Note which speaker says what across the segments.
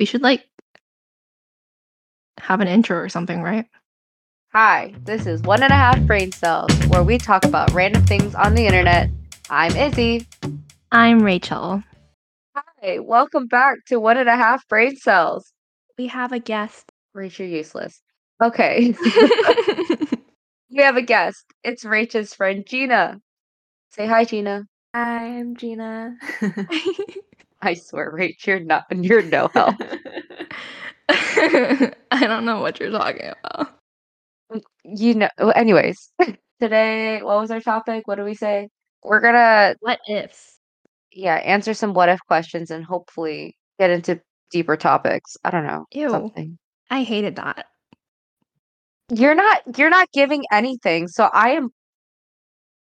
Speaker 1: We should like have an intro or something, right?
Speaker 2: Hi, this is One and a Half Brain Cells, where we talk about random things on the internet. I'm Izzy.
Speaker 1: I'm Rachel.
Speaker 2: Hi, welcome back to One and a Half Brain Cells.
Speaker 1: We have a guest.
Speaker 2: Rachel, useless. Okay, we have a guest. It's Rachel's friend Jeana. Say hi, Jeana.
Speaker 3: Hi, I'm Jeana.
Speaker 2: I swear, Rach, you're not. You're no help.
Speaker 1: I don't know what you're talking about.
Speaker 2: you know. well, Anyways, today, what was our topic? What do we say? We're gonna,
Speaker 1: What ifs?
Speaker 2: yeah, answer some what if questions and hopefully get into deeper topics. I don't know.
Speaker 1: Ew.
Speaker 2: Something.
Speaker 1: I hated that.
Speaker 2: You're not. You're not giving anything. So I am.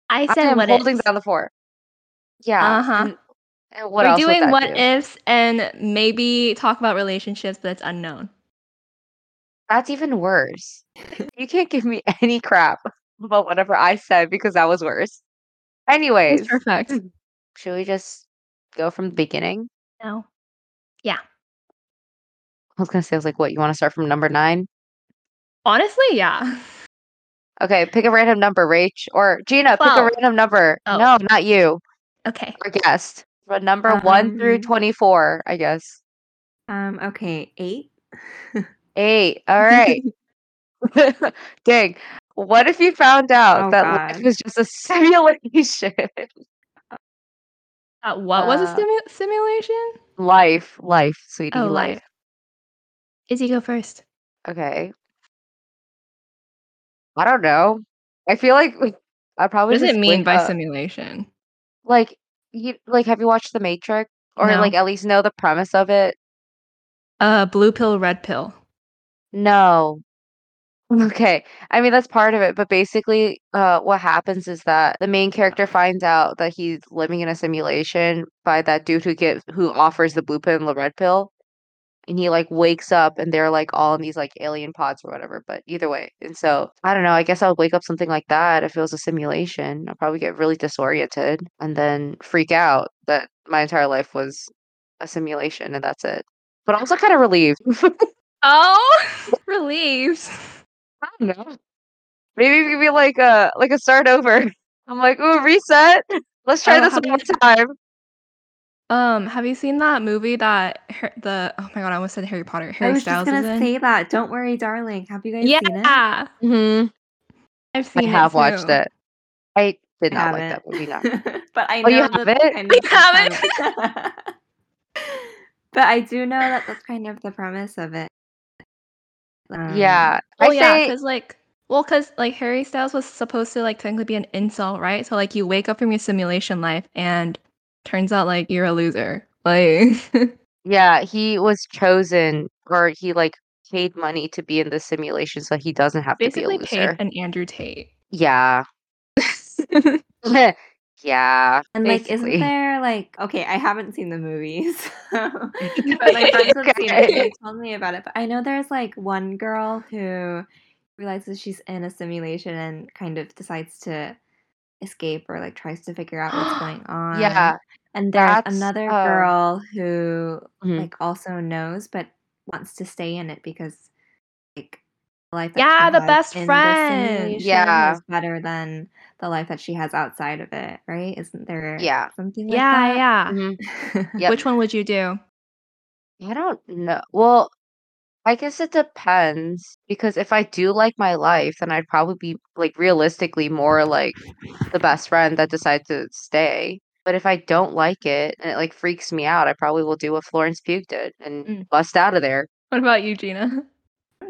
Speaker 1: I said I
Speaker 2: am
Speaker 1: what
Speaker 2: holding
Speaker 1: ifs.
Speaker 2: down the fort. Yeah.
Speaker 1: Uh-huh.
Speaker 2: And, what
Speaker 1: We're doing what
Speaker 2: do?
Speaker 1: ifs and maybe talk about relationships that's unknown.
Speaker 2: That's even worse. You can't give me any crap about whatever I said because that was worse. Anyways,
Speaker 1: perfect.
Speaker 2: should we just go from the beginning?
Speaker 1: No. Yeah.
Speaker 2: I was gonna say, I was like, what? You want to start from number nine?
Speaker 1: Honestly, yeah.
Speaker 2: Okay, pick a random number, Rach or Jeana. Pick a random number.
Speaker 1: Oh.
Speaker 2: No, not you.
Speaker 1: Okay.
Speaker 2: Our guest. But number one through
Speaker 3: Um,
Speaker 2: twenty-four, I guess.
Speaker 3: um, okay, eight.
Speaker 2: Eight. All right. Dang. What if you found out
Speaker 3: Oh,
Speaker 2: that life
Speaker 3: God.
Speaker 2: was just a simulation?
Speaker 1: Uh, what was a
Speaker 2: Uh,
Speaker 1: simu- simulation?
Speaker 2: life, life, sweetie,
Speaker 1: Oh,
Speaker 2: life.
Speaker 1: life. Izzy, go first.
Speaker 2: Okay. I don't know. I feel like I probably.
Speaker 1: What does it mean by
Speaker 2: up-
Speaker 1: simulation?
Speaker 2: like you like have you watched The Matrix or
Speaker 1: No.
Speaker 2: like at least know the premise of it?
Speaker 1: Uh, blue pill, red pill.
Speaker 2: No. Okay. I mean that's part of it, but basically uh what happens is that the main character finds out that he's living in a simulation by that dude who get who offers the blue pill and the red pill. And he like wakes up and they're like all in these like alien pods or whatever, but either way. And so I don't know, I guess I would wake up something like that if it was a simulation. I'd probably get really disoriented and then freak out that my entire life was a simulation and that's it. But also kind of relieved.
Speaker 1: Oh, relieved.
Speaker 2: I don't know. Maybe we could be like a like a start over. I'm like, ooh, reset. Let's try
Speaker 1: Oh,
Speaker 2: this one more time.
Speaker 1: Um, have you seen that movie that Har- the oh my god, I almost said Harry Potter.
Speaker 3: I
Speaker 1: Harry
Speaker 3: was
Speaker 1: Styles
Speaker 3: just gonna say that. Don't worry, darling. Have you guys
Speaker 1: yeah,
Speaker 3: seen it?
Speaker 1: I've
Speaker 2: hmm I
Speaker 1: seen it
Speaker 2: have watched
Speaker 1: too.
Speaker 2: it. I did
Speaker 3: I
Speaker 2: not like that
Speaker 3: haven't.
Speaker 2: movie. No.
Speaker 3: but I
Speaker 2: Oh, you
Speaker 3: know
Speaker 2: haven't?
Speaker 3: kind
Speaker 1: You
Speaker 3: of the
Speaker 1: haven't?
Speaker 3: premise- but I do know that that's kind of the premise of it. Um,
Speaker 2: yeah.
Speaker 1: Oh
Speaker 2: I
Speaker 1: yeah,
Speaker 2: say
Speaker 1: because like, well, because like Harry Styles was supposed to like technically be an incel, right? So like, you wake up from your simulation life, and turns out like you're a loser. Like,
Speaker 2: yeah, he was chosen or he like paid money to be in the simulation so he doesn't have
Speaker 1: basically
Speaker 2: to be a
Speaker 1: paid an Andrew Tate.
Speaker 2: Yeah. yeah.
Speaker 3: And like,
Speaker 2: basically.
Speaker 3: isn't there like okay? I haven't seen the movies, but my friends have seen it. They told me about it. But I know there's like one girl who realizes she's in a simulation and kind of decides to escape or like tries to figure out what's going on.
Speaker 2: Yeah.
Speaker 3: And there's
Speaker 2: That's,
Speaker 3: another
Speaker 2: uh,
Speaker 3: girl who
Speaker 2: Mhm.
Speaker 3: like also knows but wants to stay in it because like the life that
Speaker 1: Yeah,
Speaker 3: she
Speaker 1: the best friend.
Speaker 2: Yeah.
Speaker 3: is better than the life that she has outside of it, right? Isn't there
Speaker 2: Yeah.
Speaker 3: something like
Speaker 1: yeah,
Speaker 3: that?
Speaker 1: yeah.
Speaker 2: Mhm. Yep.
Speaker 1: Which one would you do?
Speaker 2: I don't know. Well, I guess it depends because if I do like my life, then I'd probably be like realistically more like the best friend that decides to stay. But if I don't like it and it like freaks me out, I probably will do what Florence Pugh did and
Speaker 1: Mm.
Speaker 2: bust out of there.
Speaker 1: What about you, Jeana?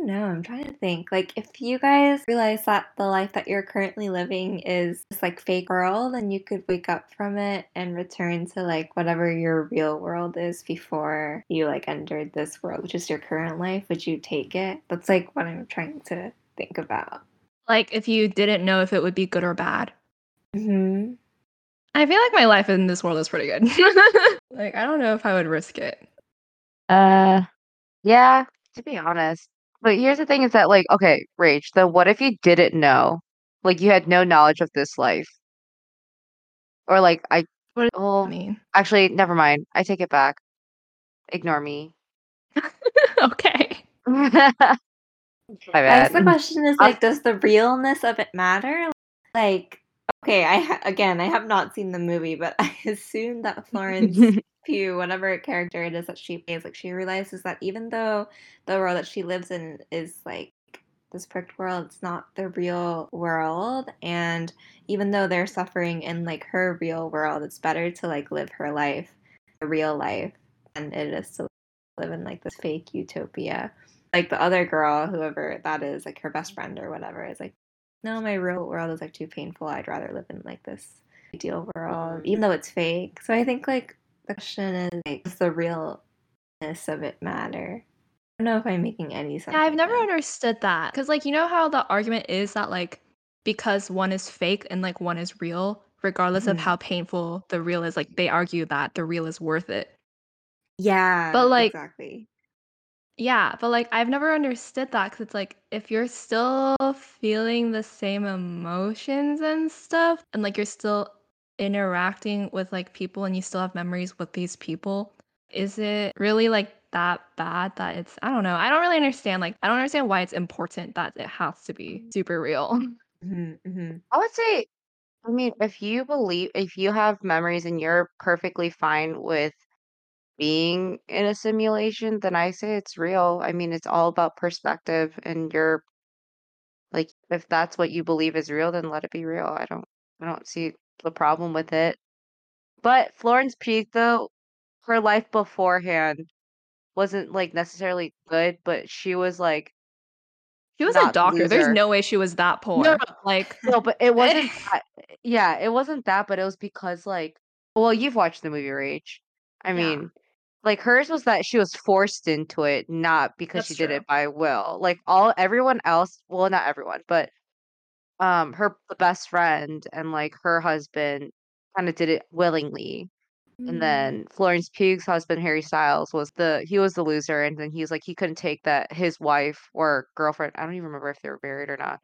Speaker 3: I don't know. I'm trying to think. Like, if you guys realize that the life that you're currently living is this like fake world, then you could wake up from it and return to like whatever your real world is before you like entered this world, which is your current life. Would you take it? That's like what I'm trying to think about.
Speaker 1: Like, if you didn't know if it would be good or bad.
Speaker 3: hmm
Speaker 1: I feel like my life in this world is pretty good. like, I don't know if I would risk it.
Speaker 2: Uh, yeah, to be honest. But here's the thing is that like, okay, Rage, then what if you didn't know? Like you had no knowledge of this life. Or like I
Speaker 1: What does
Speaker 2: oh
Speaker 1: I mean,
Speaker 2: actually never mind. I take it back. Ignore me.
Speaker 1: okay.
Speaker 2: My
Speaker 3: I guess the question is
Speaker 2: uh
Speaker 3: like, does the realness of it matter? Like, okay, I ha- again, I have not seen the movie, but I assume that Florence Pugh, whatever character it is that she plays, like she realizes that even though the world that she lives in is like this perfect world, it's not the real world, and even though they're suffering in like her real world, it's better to like live her life, the real life, than it is to live in like this fake utopia. Like the other girl, whoever that is, like her best friend or whatever, is like, no, my real world is like too painful. I'd rather live in like this ideal world, mm-hmm. even though it's fake. So I think like the question is like, does the realness of it matter? I don't know if I'm making any sense.
Speaker 1: Yeah, I've never understood that. Because, like, you know how the argument is that, like, because one is fake and, like, one is real, regardless of
Speaker 3: Mhm.
Speaker 1: how painful the real is, like, they argue that the real is worth it.
Speaker 3: Yeah,
Speaker 1: But, like-
Speaker 3: exactly.
Speaker 1: Yeah, but, like, I've never understood that because it's like, if you're still feeling the same emotions and stuff, and, like, you're still interacting with, like, people and you still have memories with these people, is it really, like, that bad that it's I don't know. I don't really understand, like, I don't understand why it's important that it has to be super real.
Speaker 3: hmm hmm
Speaker 2: I would say, I mean, if you believe, if you have memories and you're perfectly fine with being in a simulation, then I say it's real. I mean, it's all about perspective, and you're like, if that's what you believe is real, then let it be real. I don't, I don't see the problem with it. But Florence Pugh, though, her life beforehand wasn't like necessarily good, but she was like,
Speaker 1: She was a doctor. There's no way she was that poor.
Speaker 2: no,
Speaker 1: Like,
Speaker 2: no, but it wasn't that. Yeah, it wasn't that, but it was because like, well, you've watched the movie Rage. I
Speaker 1: Yeah.
Speaker 2: mean, like hers was that she was forced into it, not because she
Speaker 1: That's
Speaker 2: did it by will. Like all everyone else, well, not everyone, but um, her the best friend and like her husband kind of did it willingly. And then Florence Pugh's husband, Harry Styles, was the he was the loser, and then he was like he couldn't take that his wife or girlfriend, I don't even remember if they were married or not,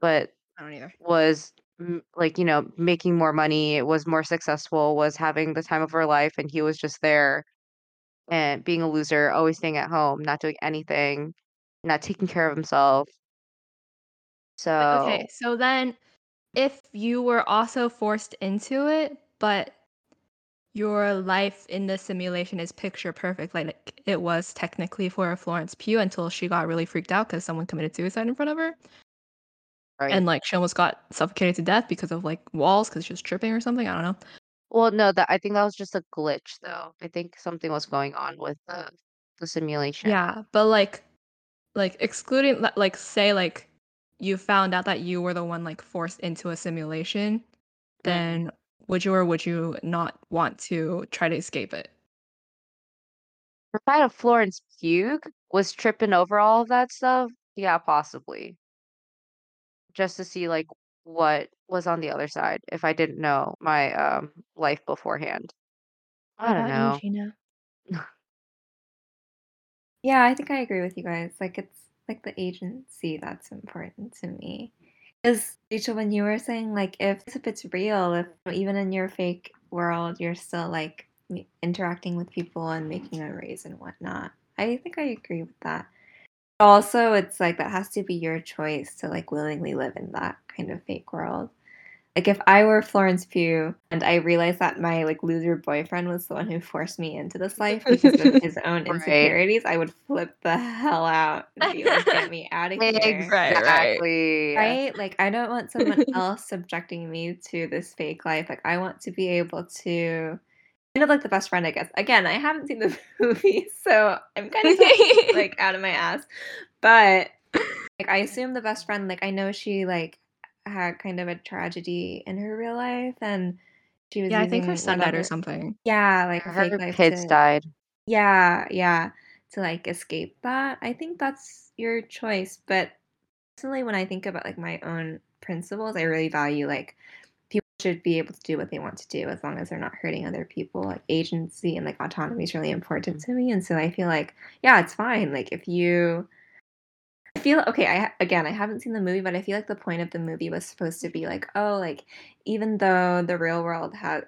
Speaker 2: but
Speaker 1: I don't either.
Speaker 2: was m- like, you know, making more money, was more successful, was having the time of her life, and he was just there and being a loser, always staying at home, not doing anything, not taking care of himself.
Speaker 1: But, okay,
Speaker 2: So,
Speaker 1: so then if you were also forced into it, but your life in the simulation is picture perfect, like it was technically for Florence Pugh until she got really freaked out because someone committed suicide in front of her.
Speaker 2: right.
Speaker 1: And like she almost got suffocated to death because of like walls because she was tripping or something. I don't know.
Speaker 2: Well, no, that I think that was just a glitch, though. I think something was going on with the the simulation.
Speaker 1: Yeah, but like like excluding like say like you found out that you were the one like forced into a simulation, then would you or would you not want to try to escape it?
Speaker 2: If I had Florence Pugh was tripping over all of that stuff, yeah, possibly. Just to see like what was on the other side if I didn't know my um life beforehand. I don't know.
Speaker 1: you, Jeana?
Speaker 3: Yeah, I think I agree with you guys. Like it's like the agency that's important to me. Because Rachel, when you were saying like if if it's real, if even in your fake world you're still like interacting with people and making memories and whatnot, I think I agree with that. Also, it's like that has to be your choice to like willingly live in that kind of fake world. Like if I were Florence Pugh and I realized that my like loser boyfriend was the one who forced me into this life because of his own
Speaker 2: Right.
Speaker 3: insecurities, I would flip the hell out and be like, "Get me out of here!"
Speaker 1: Right, right.
Speaker 2: Exactly.
Speaker 3: Right? Like I don't want someone else subjecting me to this fake life. Like I want to be able to kind of like the best friend, I guess. Again, I haven't seen the movie, so I'm kind of like out of my ass. But like I assume the best friend, like I know she like had kind of a tragedy in her real life and she was
Speaker 1: yeah, I think her son died or something.
Speaker 3: Yeah, like a
Speaker 2: Her
Speaker 3: fake life
Speaker 2: kids
Speaker 3: to-
Speaker 2: died.
Speaker 3: yeah, yeah, to like escape that. I think that's your choice, but personally when I think about like my own principles, I really value like people should be able to do what they want to do as long as they're not hurting other people. Like agency and like autonomy is really important mm-hmm. to me, and so I feel like yeah, it's fine. Like if you I feel okay. I again, I haven't seen the movie, but I feel like the point of the movie was supposed to be like, oh, like even though the real world has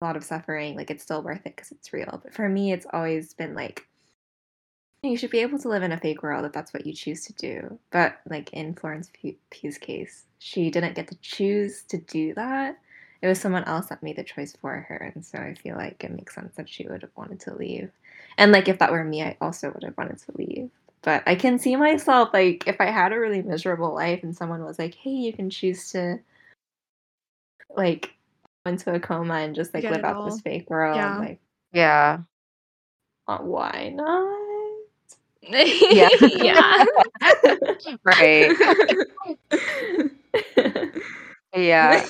Speaker 3: a lot of suffering, like it's still worth it because it's real. But for me, it's always been like You should be able to live in a fake world if that's what you choose to do. But like in Florence Pugh's case, she didn't get to choose to do that. It was someone else that made the choice for her, and so I feel like it makes sense that she would have wanted to leave. And like if that were me, I also would have wanted to leave. But I can see myself like if I had a really miserable life and someone was like, "Hey, you can choose to like go into a coma and just like
Speaker 1: Get
Speaker 3: live out
Speaker 1: all.
Speaker 3: this fake world."
Speaker 1: Yeah.
Speaker 3: Like,
Speaker 2: Yeah.
Speaker 3: uh, why not?
Speaker 1: yeah.
Speaker 2: Right. Yeah.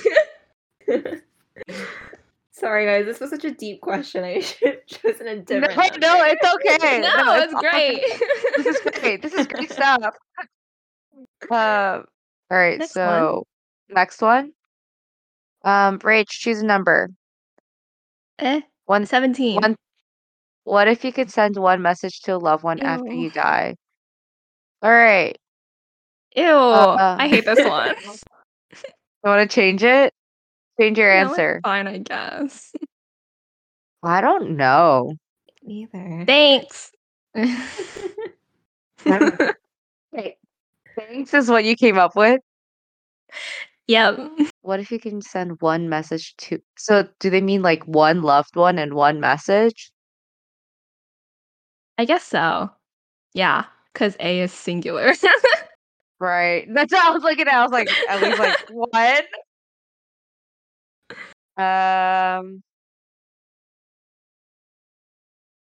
Speaker 3: Sorry, guys. This was such a deep question. I should have chosen a
Speaker 2: No,
Speaker 3: different.
Speaker 2: no,
Speaker 3: answer.
Speaker 2: it's okay.
Speaker 1: no, it's
Speaker 2: all
Speaker 1: great.
Speaker 2: This is great. This is great stuff. Um, all right,
Speaker 1: Next one.
Speaker 2: so next one. Um, Rach, choose a number.
Speaker 1: eh,
Speaker 2: One,
Speaker 1: 17.
Speaker 2: one. What if you could send one message to a loved one after you die? All right.
Speaker 1: Ew.
Speaker 2: Uh,
Speaker 1: I hate this one.
Speaker 2: You want to change it? Change your
Speaker 1: No,
Speaker 2: answer.
Speaker 1: fine, I guess.
Speaker 2: I don't know.
Speaker 3: Neither.
Speaker 1: Thanks.
Speaker 2: Wait, thanks is what you came up with.
Speaker 1: yep.
Speaker 2: What if you can send one message to? So, do they mean like one loved one and one message?
Speaker 1: I guess so. Yeah, because A is singular.
Speaker 2: Right. That's what I was looking at. I was like, at least like one. Um,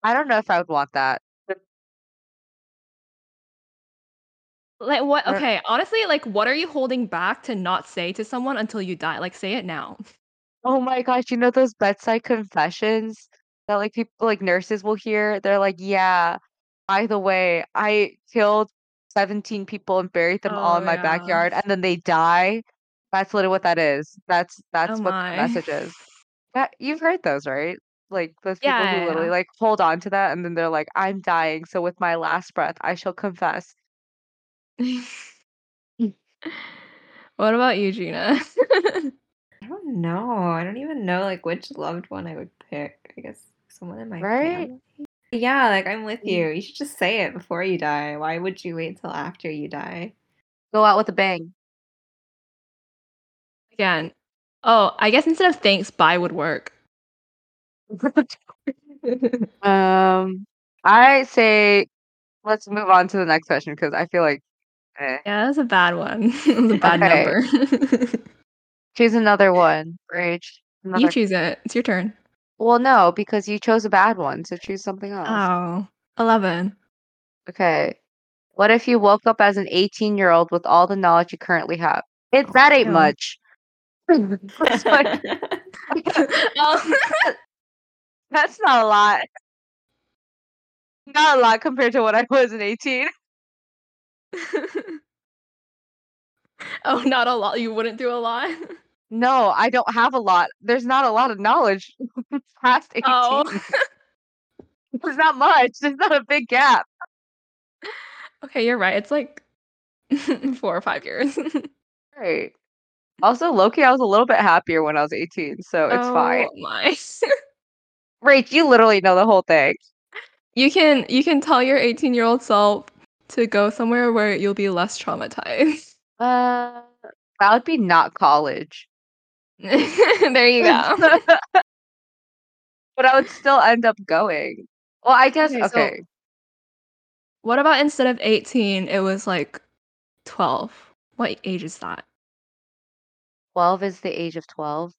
Speaker 2: I don't know if I would want that.
Speaker 1: like what? Okay, honestly, like what are you holding back to not say to someone until you die? Like say it now.
Speaker 2: Oh my gosh, you know those bedside confessions that like people like nurses will hear? They're like, yeah, by the way, I killed 17 people and buried them all in
Speaker 1: Oh
Speaker 2: my
Speaker 1: yeah.
Speaker 2: backyard and then they die. That's literally what that is. That's
Speaker 1: Oh
Speaker 2: that's what the message is. That you've heard those, right? Like those people
Speaker 1: Yeah,
Speaker 2: who literally
Speaker 1: yeah.
Speaker 2: like hold on to that and then they're like, I'm dying, so with my last breath I shall confess.
Speaker 1: what about you, Jeana?
Speaker 3: I don't know. I don't even know like which loved one I would pick. I guess someone in my
Speaker 2: Right?
Speaker 3: family. Yeah, like I'm with
Speaker 2: Mm.
Speaker 3: you. You should just say it before you die. Why would you wait till after you die?
Speaker 2: Go out with a bang.
Speaker 1: Again. Oh, I guess instead of thanks, bye would work.
Speaker 2: Um, I say let's move on to the next question because I feel like eh.
Speaker 1: Yeah, that's a bad one. That's a bad
Speaker 2: Okay.
Speaker 1: number.
Speaker 2: Choose another one, Rach.
Speaker 1: you choose it. It's your turn.
Speaker 2: Well, no, because you chose a bad one, so choose something else.
Speaker 1: Oh, 11.
Speaker 2: Okay. What if you woke up as an 18-year-old with all the knowledge you currently have? It that ain't much. That's like-. That's not a lot. Not a lot compared to what I was in 18.
Speaker 1: oh, not a lot. You wouldn't do a lot?
Speaker 2: No, I don't have a lot. There's not a lot of knowledge past 18.
Speaker 1: Oh.
Speaker 2: There's not much. There's not a big gap.
Speaker 1: okay, you're right. It's like four or five years.
Speaker 2: Right. Also, Loki, I was a little bit happier when I was 18, so it's fine.
Speaker 1: Oh my.
Speaker 2: Rach, you literally know the whole thing.
Speaker 1: You can you can tell your 18 year old self to go somewhere where you'll be less traumatized.
Speaker 2: Uh, that would be not college.
Speaker 1: there you go.
Speaker 2: but I would still end up going. Well, I guess
Speaker 1: Okay, so-
Speaker 2: okay.
Speaker 1: What about instead of 18, it was like 12? What age is that?
Speaker 2: 12 is the age of 12.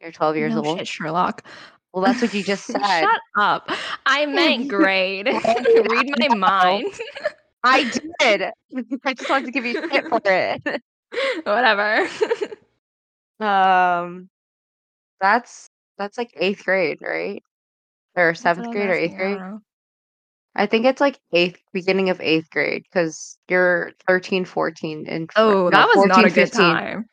Speaker 2: You're 12 years
Speaker 1: no
Speaker 2: old.
Speaker 1: shit, Sherlock.
Speaker 2: Well, that's what you just said.
Speaker 1: Shut up. I meant grade. Read my mind.
Speaker 2: I did. I just wanted to give you shit for it.
Speaker 1: Whatever.
Speaker 2: Um, that's that's like eighth grade, right? Or seventh grade or eighth grade? I think it's like eighth, beginning of eighth grade, because you're 13, 14, and
Speaker 1: Oh,
Speaker 2: no,
Speaker 1: that was
Speaker 2: 14,
Speaker 1: not a good
Speaker 2: 15.
Speaker 1: time.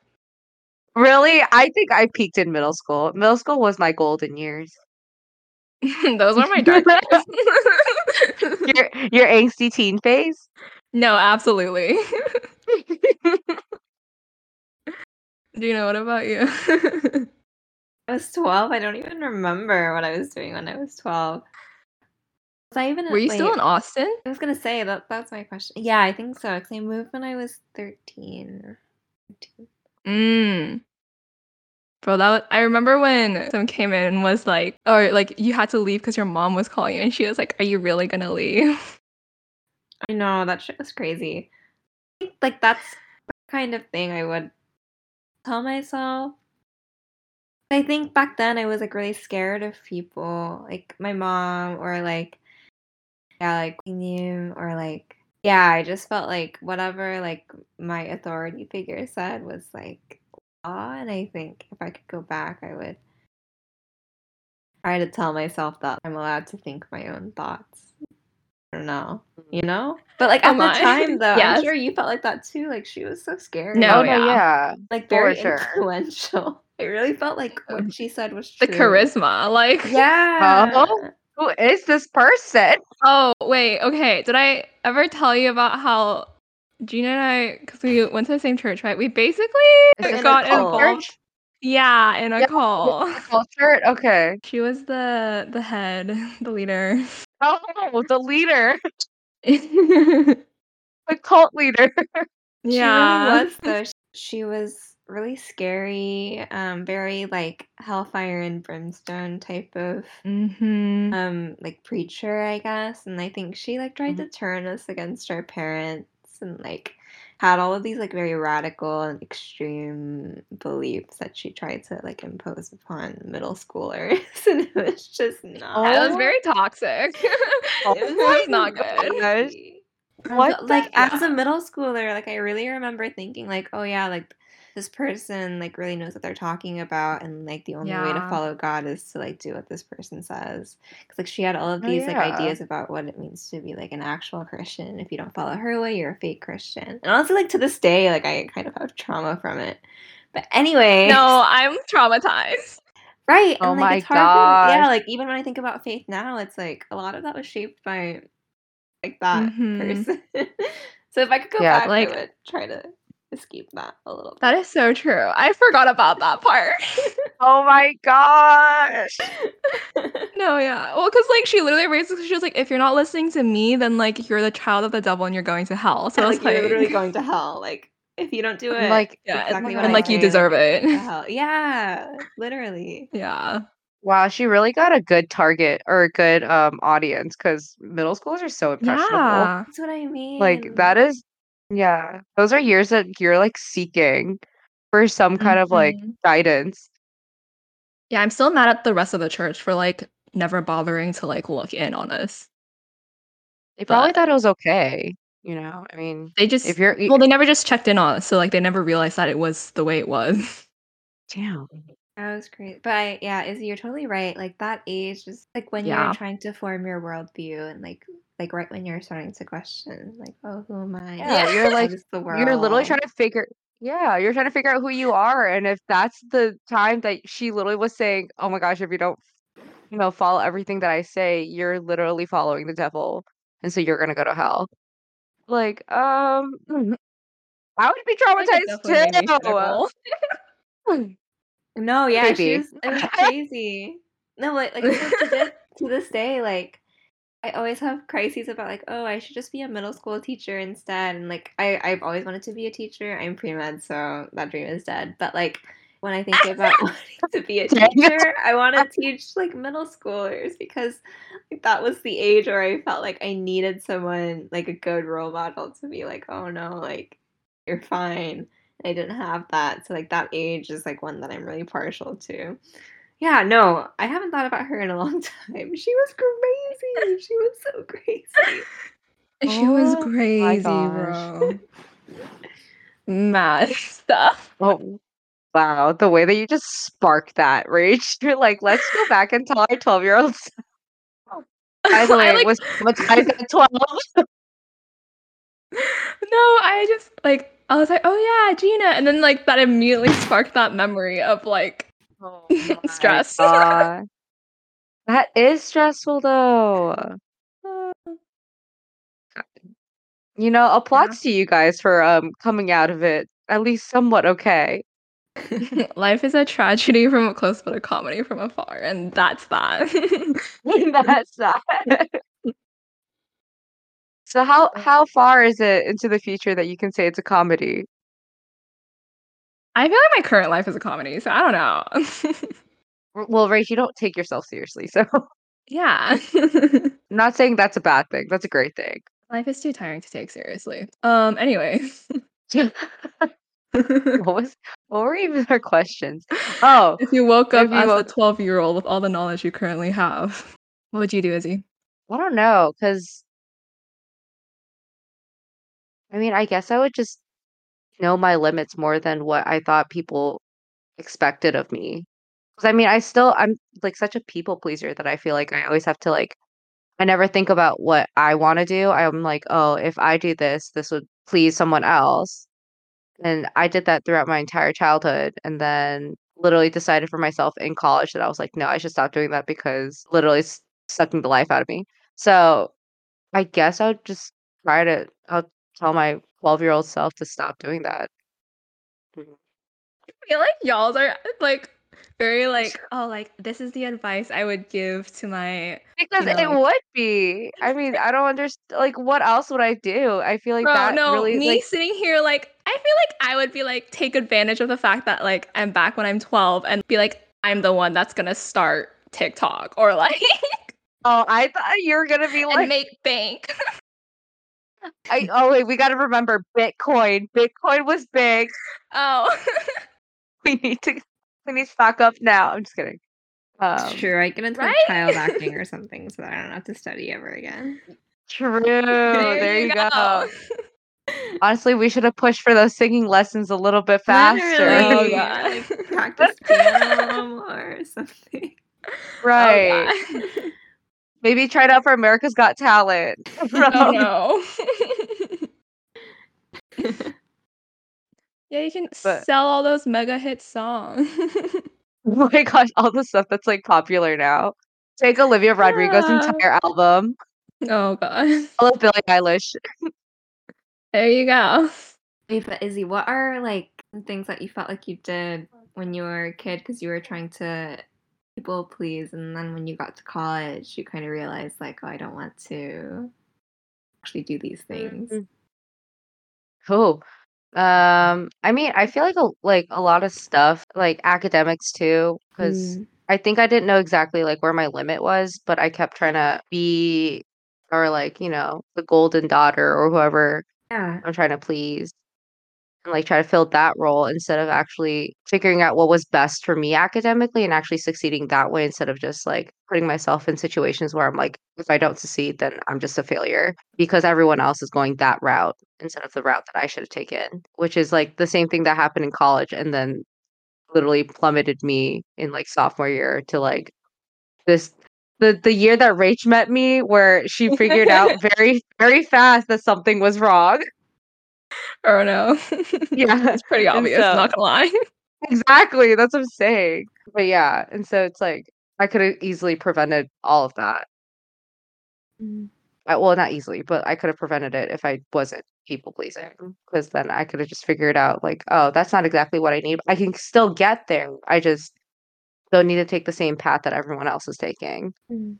Speaker 2: Really? I think I peaked in middle school. Middle school was my golden years.
Speaker 1: Those were my dark days.
Speaker 2: Your your angsty teen phase?
Speaker 1: no, absolutely. Do you know what about you?
Speaker 3: I was 12. I don't even remember what I was doing when I was 12. I even
Speaker 1: Were you still in Austin?
Speaker 3: I was gonna say that that's my question. Yeah, I think so. Because I moved when I was thirteen or 14.
Speaker 1: Mm. Bro, that was, I remember when someone came in and was like, or like you had to leave because your mom was calling you, and she was like, "Are you really gonna leave?"
Speaker 3: I know that shit was crazy. Like that's the kind of thing I would tell myself. I think back then I was like really scared of people, like my mom or like yeah, like you or like yeah, I just felt like whatever like my authority figure said was like law, and I think if I could go back, I would try to tell myself that I'm allowed to think my own thoughts. I don't know, you know? But like at
Speaker 1: Am
Speaker 3: the
Speaker 1: I?
Speaker 3: time though, I'm sure you felt like that too. Like she was so scary.
Speaker 1: No,
Speaker 2: Oh no,
Speaker 1: yeah.
Speaker 2: yeah.
Speaker 3: like
Speaker 2: for
Speaker 3: very
Speaker 2: sure.
Speaker 3: influential. I really felt like what mm. she said was
Speaker 1: The charisma, like.
Speaker 3: Yeah.
Speaker 2: Who is this person?
Speaker 1: Oh wait, okay. Did I ever tell you about how Jeana and I, because we went to the same church, right? We basically
Speaker 2: Is this
Speaker 1: got
Speaker 3: a
Speaker 1: involved. Yeah, in a
Speaker 2: Yeah.
Speaker 1: call.
Speaker 2: Culture? Okay.
Speaker 1: She was the the head, the leader.
Speaker 2: Oh, the leader,
Speaker 1: yeah.
Speaker 2: the cult leader. Yeah.
Speaker 3: She really was though. She was really scary, um, very like hellfire and brimstone type of
Speaker 1: Mm-hmm.
Speaker 3: um like preacher, I guess. And I think she like tried
Speaker 2: Mhm.
Speaker 3: to turn us against our parents and like had all of these like very radical and extreme beliefs that she tried to like impose upon middle schoolers. and it was just not
Speaker 1: Yeah, it was
Speaker 2: Oh.
Speaker 1: very toxic.
Speaker 2: Oh
Speaker 1: it
Speaker 2: my
Speaker 1: was not good.
Speaker 2: gosh. What
Speaker 3: like
Speaker 1: the-
Speaker 3: as a middle schooler, like I really remember thinking like, oh yeah, like this person like really knows what they're talking about, and like the only way to follow God is to like do what this person says. Because like she had all of
Speaker 2: Oh,
Speaker 3: these like ideas about what it means to be like an actual Christian. If you don't follow her way, you're a fake Christian. And honestly, like to this day, like I kind of have trauma from it. But anyway,
Speaker 1: No, I'm traumatized.
Speaker 3: right?
Speaker 2: Oh
Speaker 3: and like
Speaker 2: my
Speaker 3: it's hard. For, yeah, like even when I think about faith now, it's like a lot of that was shaped by like that
Speaker 1: Mhm.
Speaker 3: person. so if I could go
Speaker 2: Yeah,
Speaker 3: back,
Speaker 1: like-
Speaker 3: I would try to escape that a little bit.
Speaker 1: That is so true. I forgot about that part.
Speaker 2: Oh my gosh.
Speaker 1: no, yeah. Well, because like she literally raised us. She was like, "If you're not listening to me, then like you're the child of the devil and you're going to hell." So
Speaker 3: Yeah,
Speaker 1: I was
Speaker 3: like, you're literally going to hell. Like if you don't do it,
Speaker 2: like-
Speaker 1: yeah, and-
Speaker 3: exactly what
Speaker 1: and
Speaker 3: I
Speaker 1: like you deserve it.
Speaker 3: hell. Yeah, literally.
Speaker 1: yeah.
Speaker 2: Wow, she really got a good target or a good um audience because middle schools are so impressionable.
Speaker 1: Yeah.
Speaker 3: That's what I mean.
Speaker 2: Like that is yeah. Those are years that you're like seeking for some kind of like
Speaker 1: Mhm.
Speaker 2: guidance.
Speaker 1: Yeah, I'm still mad at the rest of the church for like never bothering to like look in on us.
Speaker 2: They probably
Speaker 1: But-
Speaker 2: thought it was okay. You know, I mean,
Speaker 1: They just
Speaker 2: if you're
Speaker 1: well, they never just checked in on us, so like they never realized that it was the way it was.
Speaker 2: damn.
Speaker 3: That was great. But I, yeah, Izzy, you're totally right. Like that age is like when
Speaker 1: Yeah.
Speaker 3: you're trying to form your worldview and like like right when you're starting to question like, oh, who am I?
Speaker 2: Yeah, you're like-
Speaker 3: the world?
Speaker 2: You're literally trying to figure yeah, you're trying to figure out who you are. And if that's the time that she literally was saying, Oh my gosh, if you don't you know, follow everything that I say, you're literally following the devil. And so you're gonna go to hell. Like, um I would be traumatized
Speaker 1: Definitely made me
Speaker 2: too.
Speaker 3: No, yeah, she
Speaker 2: Maybe.
Speaker 3: was it was crazy. No, like like to this to this day, like I always have crises about like, oh, I should just be a middle school teacher instead. And like I, I've always wanted to be a teacher. I'm pre med, so that dream is dead. But like when I think about wanting to be a teacher, I want to teach like middle schoolers because like, that was the age where I felt like I needed someone like a good role model to be like, oh no, like you're fine. I didn't have that. So like that age is like one that I'm really partial to. Yeah, no, I haven't thought about her in a long time. She was crazy. She was so crazy.
Speaker 1: She was
Speaker 2: Oh my
Speaker 1: crazy, bro. Mad stuff.
Speaker 2: Oh wow, the way that you just sparked that rage. You're like, let's go back and tell our 12 year olds. By the way,
Speaker 1: like,
Speaker 2: was traumatized at 12.
Speaker 1: no, I just like I was like, oh yeah, Jeana, and then like that immediately sparked that memory of like
Speaker 2: Oh
Speaker 1: Stress.
Speaker 2: God. That is stressful though.
Speaker 1: uh,
Speaker 2: You know, applause to you guys for um coming out of it at least somewhat okay.
Speaker 1: life is a tragedy from up close, but a comedy from afar, and that's that.
Speaker 2: That's that. So how how far is it into the future that you can say it's a comedy?
Speaker 1: I feel like my current life is a comedy, so I don't know.
Speaker 2: Well, Rach, you don't take yourself seriously, so
Speaker 1: yeah.
Speaker 2: I'm not saying that's a bad thing. That's a great thing.
Speaker 1: life is too tiring to take seriously. Um anyway.
Speaker 2: What was what were even our questions? Oh,
Speaker 1: if you woke up
Speaker 2: you
Speaker 1: as a 12 year old with all the knowledge you currently have, what would you do, Izzy?
Speaker 2: I don't know, because I mean, I guess I would just know my limits more than what I thought people expected of me. Because I mean, I still I'm like such a people pleaser that I feel like I always have to like I never think about what I want to do. I'm like, oh, if I do this, this would please someone else. And I did that throughout my entire childhood, and then literally decided for myself in college that I was like, no, I should stop doing that because literally sucking the life out of me. So I guess I'll just try to I'll tell my 12-year-old self to stop doing that. Mhm.
Speaker 1: I feel like y'all's are like very like, oh, like this is the advice I would give to my
Speaker 2: Because
Speaker 1: know,
Speaker 2: it
Speaker 1: like-
Speaker 2: would be. I mean, I don't understand. Like, what else would I do? I feel like
Speaker 1: Bro,
Speaker 2: that
Speaker 1: no,
Speaker 2: really
Speaker 1: me
Speaker 2: like
Speaker 1: sitting here like I feel like I would be like take advantage of the fact that like I'm back when I'm 12 and be like I'm the one that's gonna start TikTok or like
Speaker 2: Oh, I thought you were gonna be
Speaker 1: and
Speaker 2: like,
Speaker 1: make bank.
Speaker 2: I oh wait, we got to remember Bitcoin. Bitcoin was big.
Speaker 1: oh.
Speaker 2: We need to we need to stock up now. I'm just kidding. Um,
Speaker 3: True, I get into
Speaker 1: right?
Speaker 3: child acting or something so that I don't have to study ever again.
Speaker 2: True. there, you go. Honestly, we should have pushed for those singing lessons a little bit faster.
Speaker 1: Oh, God.
Speaker 3: like practice piano more or something.
Speaker 2: right.
Speaker 1: Oh.
Speaker 2: Maybe try it out for America's Got Talent.
Speaker 1: oh no. yeah, you can
Speaker 2: But-
Speaker 1: sell all those mega hit songs.
Speaker 2: Oh my gosh, all the stuff that's like popular now. Take Olivia Rodrigo's
Speaker 1: Yeah.
Speaker 2: entire album.
Speaker 1: oh god.
Speaker 2: All of Billie Eilish.
Speaker 1: There you go.
Speaker 3: Wait, but Izzy, what are like things that you felt like you did when you were a kid because you were trying to people please, and then when you got to college, you kind of realized like, oh, I don't want to actually do these things.
Speaker 2: Mm. Cool. Um, I mean, I feel like a like a lot of stuff, like academics too, because
Speaker 3: Mm.
Speaker 2: I think I didn't know exactly like where my limit was, but I kept trying to be or like, you know, the golden daughter or whoever
Speaker 3: Yeah.
Speaker 2: I'm trying to please and like try to fill that role instead of actually figuring out what was best for me academically and actually succeeding that way instead of just like putting myself in situations where I'm like, if I don't succeed, then I'm just a failure because everyone else is going that route instead of the route that I should have taken, which is like the same thing that happened in college and then literally plummeted me in like sophomore year to like this the the year that Rach met me where she figured out very very fast that something was wrong.
Speaker 1: Oh no.
Speaker 2: Yeah.
Speaker 1: it's pretty obvious,
Speaker 2: so-
Speaker 1: not gonna lie.
Speaker 2: Exactly. That's what I'm saying. But yeah, and so it's like I could have easily prevented all of that.
Speaker 3: Mm.
Speaker 2: I, well, not easily, but I could have prevented it if I wasn't people pleasing. Because then I could have just figured out, like, oh, that's not exactly what I need. I can still get there. I just don't need to take the same path that everyone else is taking.
Speaker 3: Mm.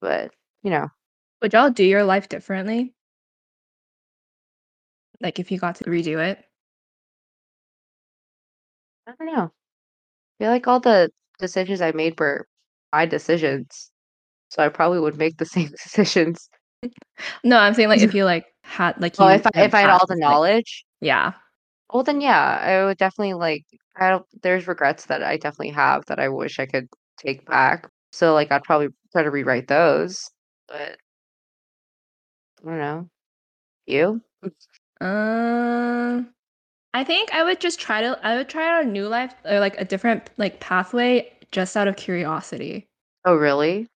Speaker 2: But you know,
Speaker 1: Would y'all do your life differently? Like if you got to redo it?
Speaker 2: I don't know. I feel like all the decisions I made were my decisions, so I probably would make the same decisions.
Speaker 1: No, I'm saying like if you like had like
Speaker 2: Oh,
Speaker 1: you
Speaker 2: if I if I had all the
Speaker 1: like-
Speaker 2: knowledge.
Speaker 1: yeah.
Speaker 2: Well, then yeah, I would definitely like. I don't. There's regrets that I definitely have that I wish I could take back. So like, I'd probably try to rewrite those. But I don't know. You?
Speaker 1: Um, I think I would just try to. I would try out a new life or like a different like pathway just out of curiosity.
Speaker 2: Oh, really?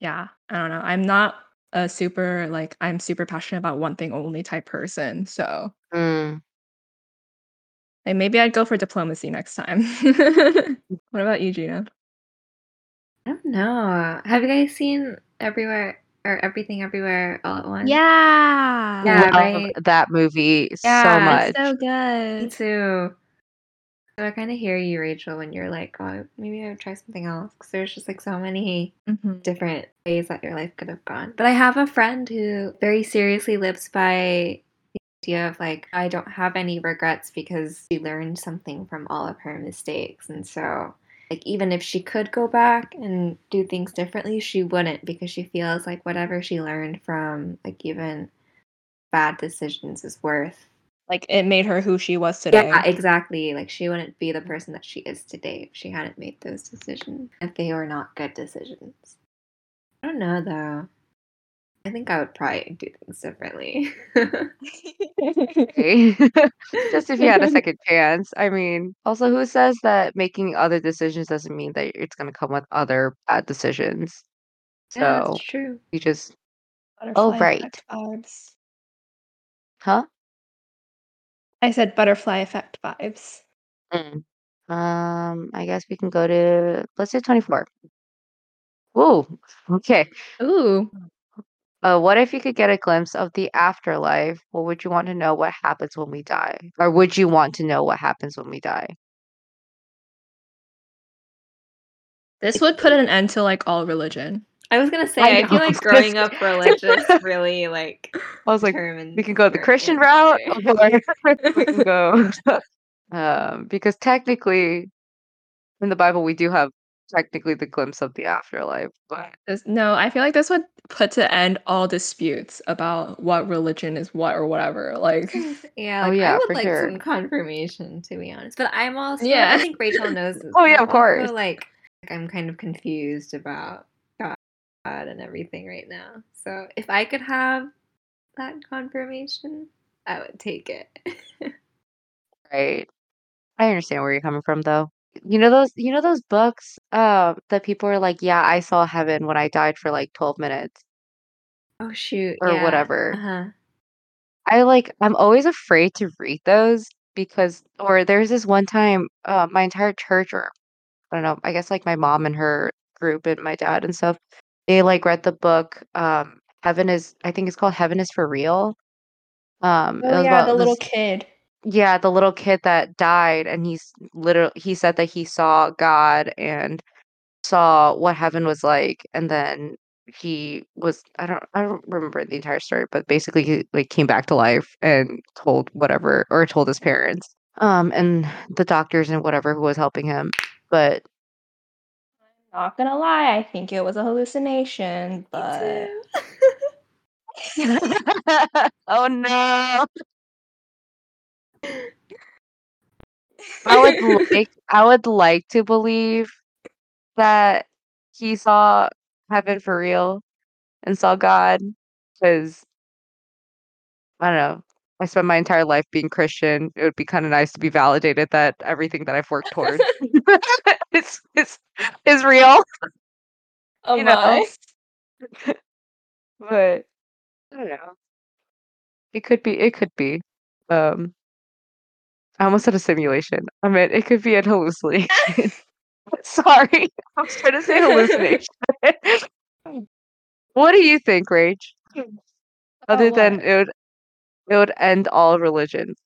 Speaker 1: Yeah, I don't know. I'm not a super like I'm super passionate about one thing only type person. So
Speaker 2: Mm.
Speaker 1: like maybe I'd go for diplomacy next time. what about you, Jeana?
Speaker 3: I don't know. Have you guys seen everywhere or everything everywhere all at once?
Speaker 1: Yeah.
Speaker 3: Yeah,
Speaker 2: Love
Speaker 3: right?
Speaker 2: that movie so much.
Speaker 1: It's so
Speaker 3: Me
Speaker 1: good.
Speaker 3: too. So I kind of hear you, Rachel, when you're like, oh, maybe I would try something else. Because there's just like so many
Speaker 1: Mhm.
Speaker 3: different ways that your life could have gone. But I have a friend who very seriously lives by the idea of like, I don't have any regrets because she learned something from all of her mistakes. And so, like, even if she could go back and do things differently, she wouldn't because she feels like whatever she learned from, like, even bad decisions is worth
Speaker 1: Like it made her who she was today.
Speaker 3: yeah, exactly. Like she wouldn't be the person that she is today if she hadn't made those decisions. If they were not good decisions. I don't know though. I think I would probably do things differently.
Speaker 2: Just if you had a second chance. I mean, also, who says that making other decisions doesn't mean that it's going to come with other bad decisions?
Speaker 3: yeah,
Speaker 2: So
Speaker 3: that's true.
Speaker 2: you just,
Speaker 1: Butterfly
Speaker 2: right.
Speaker 1: effect vibes.
Speaker 2: huh?
Speaker 1: I said butterfly effect vibes.
Speaker 2: Mm. Um, I guess we can go to, let's do 24. Whoa. Okay.
Speaker 1: Ooh.
Speaker 2: Uh, what if you could get a glimpse of the afterlife? What would you want to know what happens when we die? Or would you want to know what happens when we die?
Speaker 1: This would put an end to like all religion.
Speaker 3: I was gonna say
Speaker 2: I
Speaker 3: I, feel like growing up
Speaker 2: say-
Speaker 3: religious really like
Speaker 2: I was like, we can go the Christian route, or we can go, um, because technically, in the Bible, we do have technically the glimpse of the afterlife, but
Speaker 1: This, no, I feel like this would put to end all disputes about what religion is what or whatever. Like,
Speaker 3: Yeah,
Speaker 2: Oh,
Speaker 3: like,
Speaker 2: yeah,
Speaker 3: I would
Speaker 2: for
Speaker 3: like
Speaker 2: sure.
Speaker 3: some confirmation to be honest. But I'm also
Speaker 1: Yeah.
Speaker 3: I think Rachel knows this.
Speaker 2: Oh, yeah,
Speaker 3: I'm
Speaker 2: of course.
Speaker 3: Also, like I'm kind of confused about God and everything right now. So if I could have that confirmation, I would take it.
Speaker 2: right. I understand where you're coming from, though. You know those, you know those books, uh, that people are like, yeah, I saw heaven when I died for like 12 minutes.
Speaker 3: oh shoot.
Speaker 2: Or
Speaker 3: yeah.
Speaker 2: whatever.
Speaker 3: Uh-huh.
Speaker 2: I like I'm always afraid to read those because or there's this one time uh my entire church or I don't know, I guess like my mom and her group and my dad and stuff, they like read the book um Heaven is I think it's called Heaven is for Real. Um
Speaker 1: oh
Speaker 2: was
Speaker 1: yeah,
Speaker 2: about
Speaker 1: the little kid.
Speaker 2: Yeah, the little kid that died and he's literally he said that he saw God and saw what heaven was like and then he was I don't I don't remember the entire story, but basically he like came back to life and told whatever or told his parents. Um and the doctors and whatever who was helping him. But I'm
Speaker 1: Not gonna lie, I think it was a hallucination, but
Speaker 2: oh no. I would like I would like to believe that he saw heaven for real and saw God because I don't know. I spent my entire life being Christian. It would be kind of nice to be validated that everything that I've worked towards is is is real.
Speaker 1: oh
Speaker 2: You know. But I don't know. It could be. It could be. Um, I almost said a simulation. I mean, it could be an hallucination. Sorry, I was trying to say hallucination. what do you think, Rage? Oh, other
Speaker 1: About
Speaker 2: than it would it would end all religions.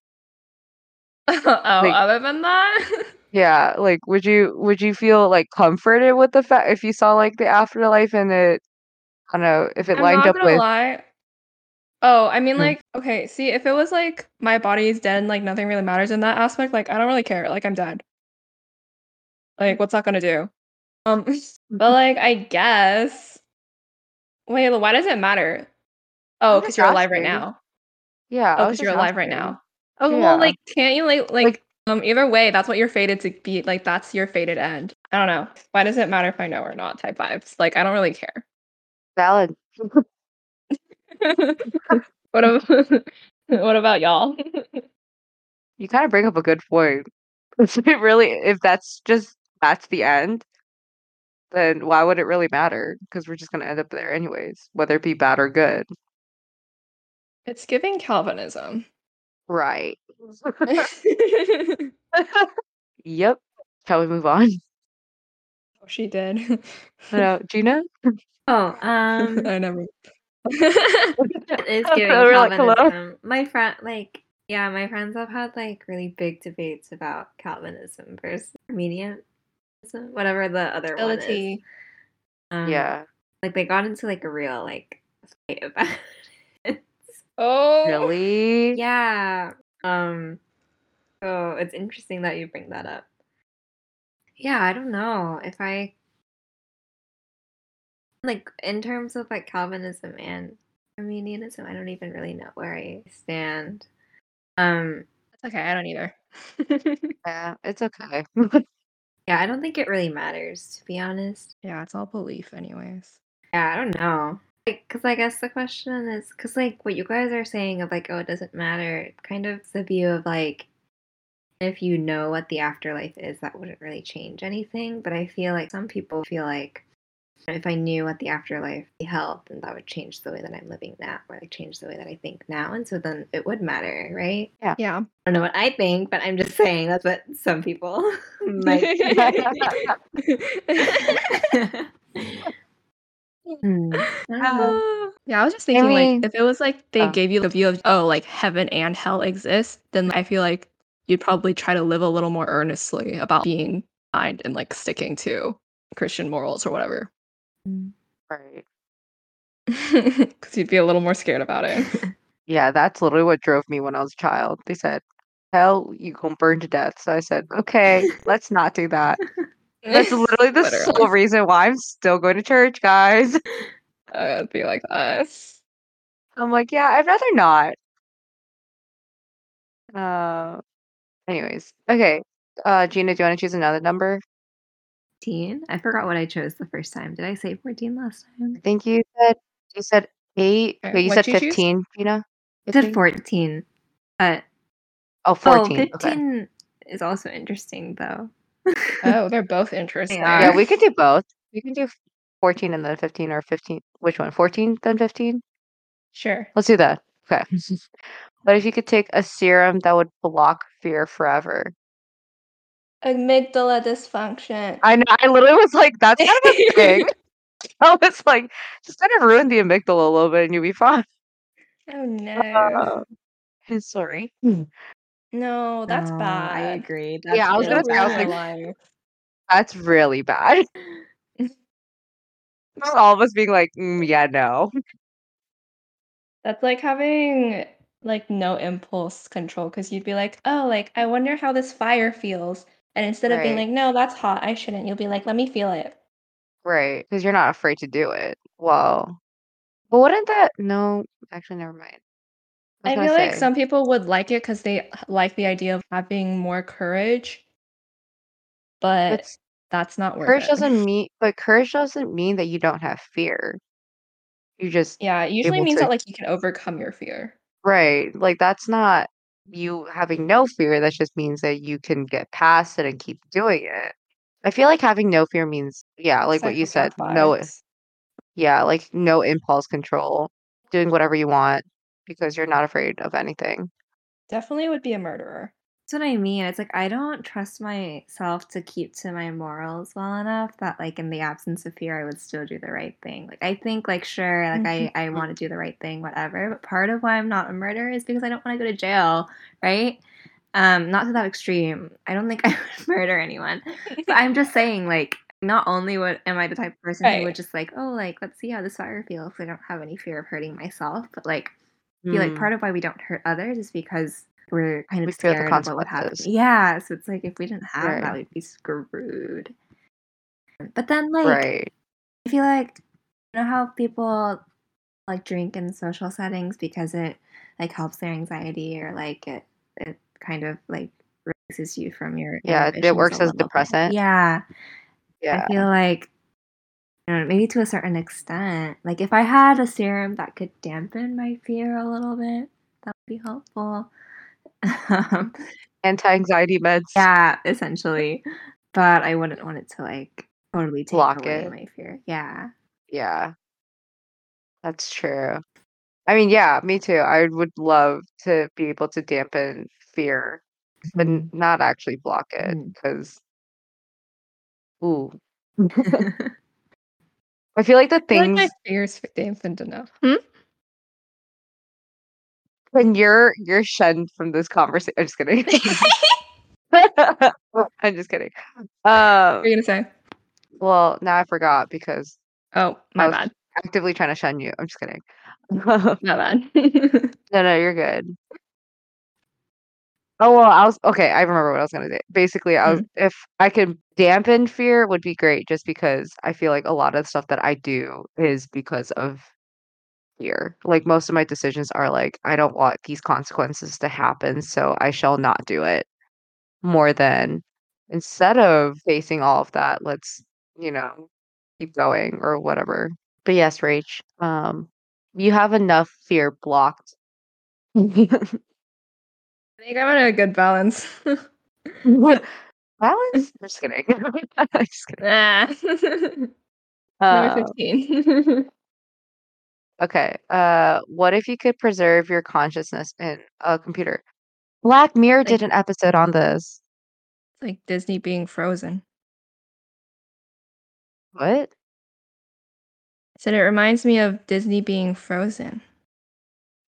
Speaker 1: oh,
Speaker 2: Like-
Speaker 1: other than that,
Speaker 2: Yeah, like would you would you feel like comforted with the fact if you saw like the afterlife and it I don't know if it
Speaker 1: I'm
Speaker 2: lined up with
Speaker 1: lie. Oh, I mean,
Speaker 2: Mm.
Speaker 1: like, okay, see, if it was like my body is dead and like nothing really matters in that aspect, like I don't really care. Like I'm dead. Like, what's that gonna do? Um, but like, I guess. Wait, why does it matter? Oh, because you're alive right now.
Speaker 2: yeah,
Speaker 1: Oh, because you're alive right now. Oh
Speaker 2: Yeah.
Speaker 1: well, like, can't you like like
Speaker 2: Like-
Speaker 1: um either way, that's what you're fated to be. Like, that's your fated end. I don't know. Why does it matter if I know or not? Type vibes. Like, I don't really care.
Speaker 2: Valid.
Speaker 1: what about what about y'all?
Speaker 2: You kind of bring up a good point. It really, if that's just that's the end, then why would it really matter? Because we're just gonna end up there anyways, whether it be bad or good.
Speaker 1: it's giving Calvinism.
Speaker 2: Right. Yep. Shall we move on?
Speaker 1: Oh, she did.
Speaker 2: No, Jeana?
Speaker 3: Oh, um
Speaker 1: I never.
Speaker 3: It is
Speaker 2: So
Speaker 3: giving
Speaker 2: we're like.
Speaker 3: Calvinism. My friend, like, Yeah, my friends have had like really big debates about Calvinism versus Arminianism, whatever the other
Speaker 1: Spill
Speaker 3: one is. Um,
Speaker 2: Yeah.
Speaker 3: like they got into like a real like fight about it.
Speaker 1: Oh,
Speaker 2: Really?
Speaker 3: Yeah. Um so it's interesting that you bring that up. Yeah, I don't know if I like in terms of like Calvinism and Arminianism, I don't even really know where I stand. Um
Speaker 1: It's okay. I don't either.
Speaker 2: Yeah, it's okay.
Speaker 3: yeah, I don't think it really matters to be honest.
Speaker 1: yeah, it's all belief, anyways.
Speaker 3: Yeah, I don't know. Like, cause I guess the question is, cause like what you guys are saying of like, oh, it doesn't matter. It kind of the view of like, if you know what the afterlife is, that wouldn't really change anything. But I feel like some people feel like if I knew what the afterlife held, then that would change the way that I'm living now, or like change the way that I think now, and so then it would matter, right?
Speaker 1: Yeah. Yeah.
Speaker 3: I don't know what I think, but I'm just saying that's what some people might. Hmm, I.
Speaker 1: Uh, yeah, I was just thinking
Speaker 2: mean-
Speaker 1: like if it was like they
Speaker 2: Oh.
Speaker 1: gave you the view of oh like heaven and hell exist, then I feel like you'd probably try to live a little more earnestly about being kind and like sticking to Christian morals or whatever.
Speaker 2: Right.
Speaker 1: Because you'd be a little more scared about it.
Speaker 2: Yeah, that's literally what drove me when I was a child. They said, Hell, you gonna burn to death. So I said, Okay, let's not do that. That's literally the sole reason why I'm still going to church, guys.
Speaker 1: It'd be like us.
Speaker 2: I'm like, yeah, I'd rather not. Uh, anyways, okay. Uh, Jeana, do you want to choose another number?
Speaker 3: 14. I forgot what I chose the first time. Did I say 14 last time?
Speaker 2: I think you said you said eight.
Speaker 1: Okay,
Speaker 2: Wait, you said
Speaker 1: what'd you choose?
Speaker 2: fifteen, Jeana.
Speaker 3: I said 14. Uh,
Speaker 2: Oh, 14.
Speaker 3: Oh,
Speaker 2: okay.
Speaker 3: 15 is also interesting, though.
Speaker 1: Oh, they're both interesting.
Speaker 3: are.
Speaker 2: Yeah, we could do both. We can do 14 and then 15 or 15. Which one? 14 then 15?
Speaker 1: Sure.
Speaker 2: Let's do that. Okay. but if you could take a serum that would block fear forever?
Speaker 1: Amygdala dysfunction.
Speaker 2: I know. I literally was like, that's kind of a thing. I was like, just kind of ruin the amygdala a little bit and you'll be fine.
Speaker 1: Oh no.
Speaker 2: Uh, I'm sorry.
Speaker 1: no, that's
Speaker 3: No,
Speaker 1: bad.
Speaker 3: I agree.
Speaker 2: Yeah, I was gonna say, I was like,
Speaker 1: life.
Speaker 2: That's really bad. All of us being like, mm, yeah, no.
Speaker 1: That's like having like no impulse control because you'd be like, oh, like I wonder how this fire feels. And instead of being like, no, that's hot, I shouldn't, you'll be like, let me feel it.
Speaker 2: Right. Because you're not afraid to do it. Well, but wouldn't that? No, actually, never mind. I
Speaker 1: I feel like some people would like it because they like the idea of having more courage, but
Speaker 2: but
Speaker 1: that's not worth
Speaker 2: courage
Speaker 1: it.
Speaker 2: doesn't mean, but courage doesn't mean that you don't have fear. You just
Speaker 1: Yeah, it usually means
Speaker 2: to
Speaker 1: that like you can overcome your fear.
Speaker 2: Right. Like that's not you having no fear. That just means that you can get past it and keep doing it. I feel like having no fear means, yeah, like what you said, no, yeah, like no impulse control, doing whatever you want because you're not afraid of anything.
Speaker 1: Definitely would be a murderer.
Speaker 3: That's what I mean. It's like I don't trust myself to keep to my morals well enough that like in the absence of fear I would still do the right thing. Like I think like sure, like I, I want to do the right thing, whatever. But part of why I'm not a murderer is because I don't want to go to jail, right? Um, not to that extreme. I don't think I would murder anyone. But I'm just saying, like, not only would am I the type of person who would just like, oh, like let's see how this fire feels. I don't have any fear of hurting myself, but like I feel like
Speaker 2: Mm,
Speaker 3: part of why we don't hurt others is because we're kind of
Speaker 2: We
Speaker 3: scared of what would happen. Yeah, so it's like if we didn't have that,
Speaker 2: Right.
Speaker 3: we'd be screwed. But then, like,
Speaker 2: right.
Speaker 3: I feel like you know how people like drink in social settings because it like helps their anxiety or like it it kind of like releases you from your
Speaker 2: Yeah, it works as
Speaker 3: little bit.
Speaker 2: depressant.
Speaker 3: Yeah,
Speaker 2: Yeah.
Speaker 3: I feel like you know, maybe to a certain extent. Like if I had a serum that could dampen my fear a little bit, that would be helpful.
Speaker 2: Anti-anxiety meds.
Speaker 3: yeah, essentially. But I wouldn't want it to like totally take
Speaker 2: Block
Speaker 3: away
Speaker 2: it.
Speaker 3: my fear. Yeah.
Speaker 2: Yeah. That's true. I mean, yeah, me too. I would love to be able to dampen fear, but
Speaker 3: Mhm.
Speaker 2: not actually block it because, ooh, I feel like the
Speaker 1: I feel like my fear's dampened enough. Hmm?
Speaker 2: When you're you're shunned from this conversation. I'm just kidding. I'm just kidding.
Speaker 1: What
Speaker 2: Um,
Speaker 1: are you gonna say?
Speaker 2: well, now I forgot because
Speaker 1: Oh,
Speaker 2: I
Speaker 1: my
Speaker 2: was
Speaker 1: bad.
Speaker 2: actively trying to shun you. I'm just kidding. no,
Speaker 1: My bad.
Speaker 2: no, no, you're good. Oh well, I was okay. I remember what I was gonna say. Basically, I was
Speaker 1: Mm.
Speaker 2: if I could dampen fear would be great, just because I feel like a lot of the stuff that I do is because of Like most of my decisions are like, I don't want these consequences to happen, so I shall not do it. More than instead of facing all of that, let's, you know, keep going or whatever. But yes, Rach, um, you have enough fear blocked.
Speaker 1: I think I'm in a good balance.
Speaker 2: What balance? I'm just kidding. I'm just kidding.
Speaker 1: nah. Number
Speaker 2: Uh,
Speaker 1: 15.
Speaker 2: Okay. Uh, what if you could preserve your consciousness in a computer? Black Mirror
Speaker 1: Like-
Speaker 2: did an episode on this.
Speaker 1: It's like Disney being frozen.
Speaker 2: What?
Speaker 1: I said it reminds me of Disney being frozen.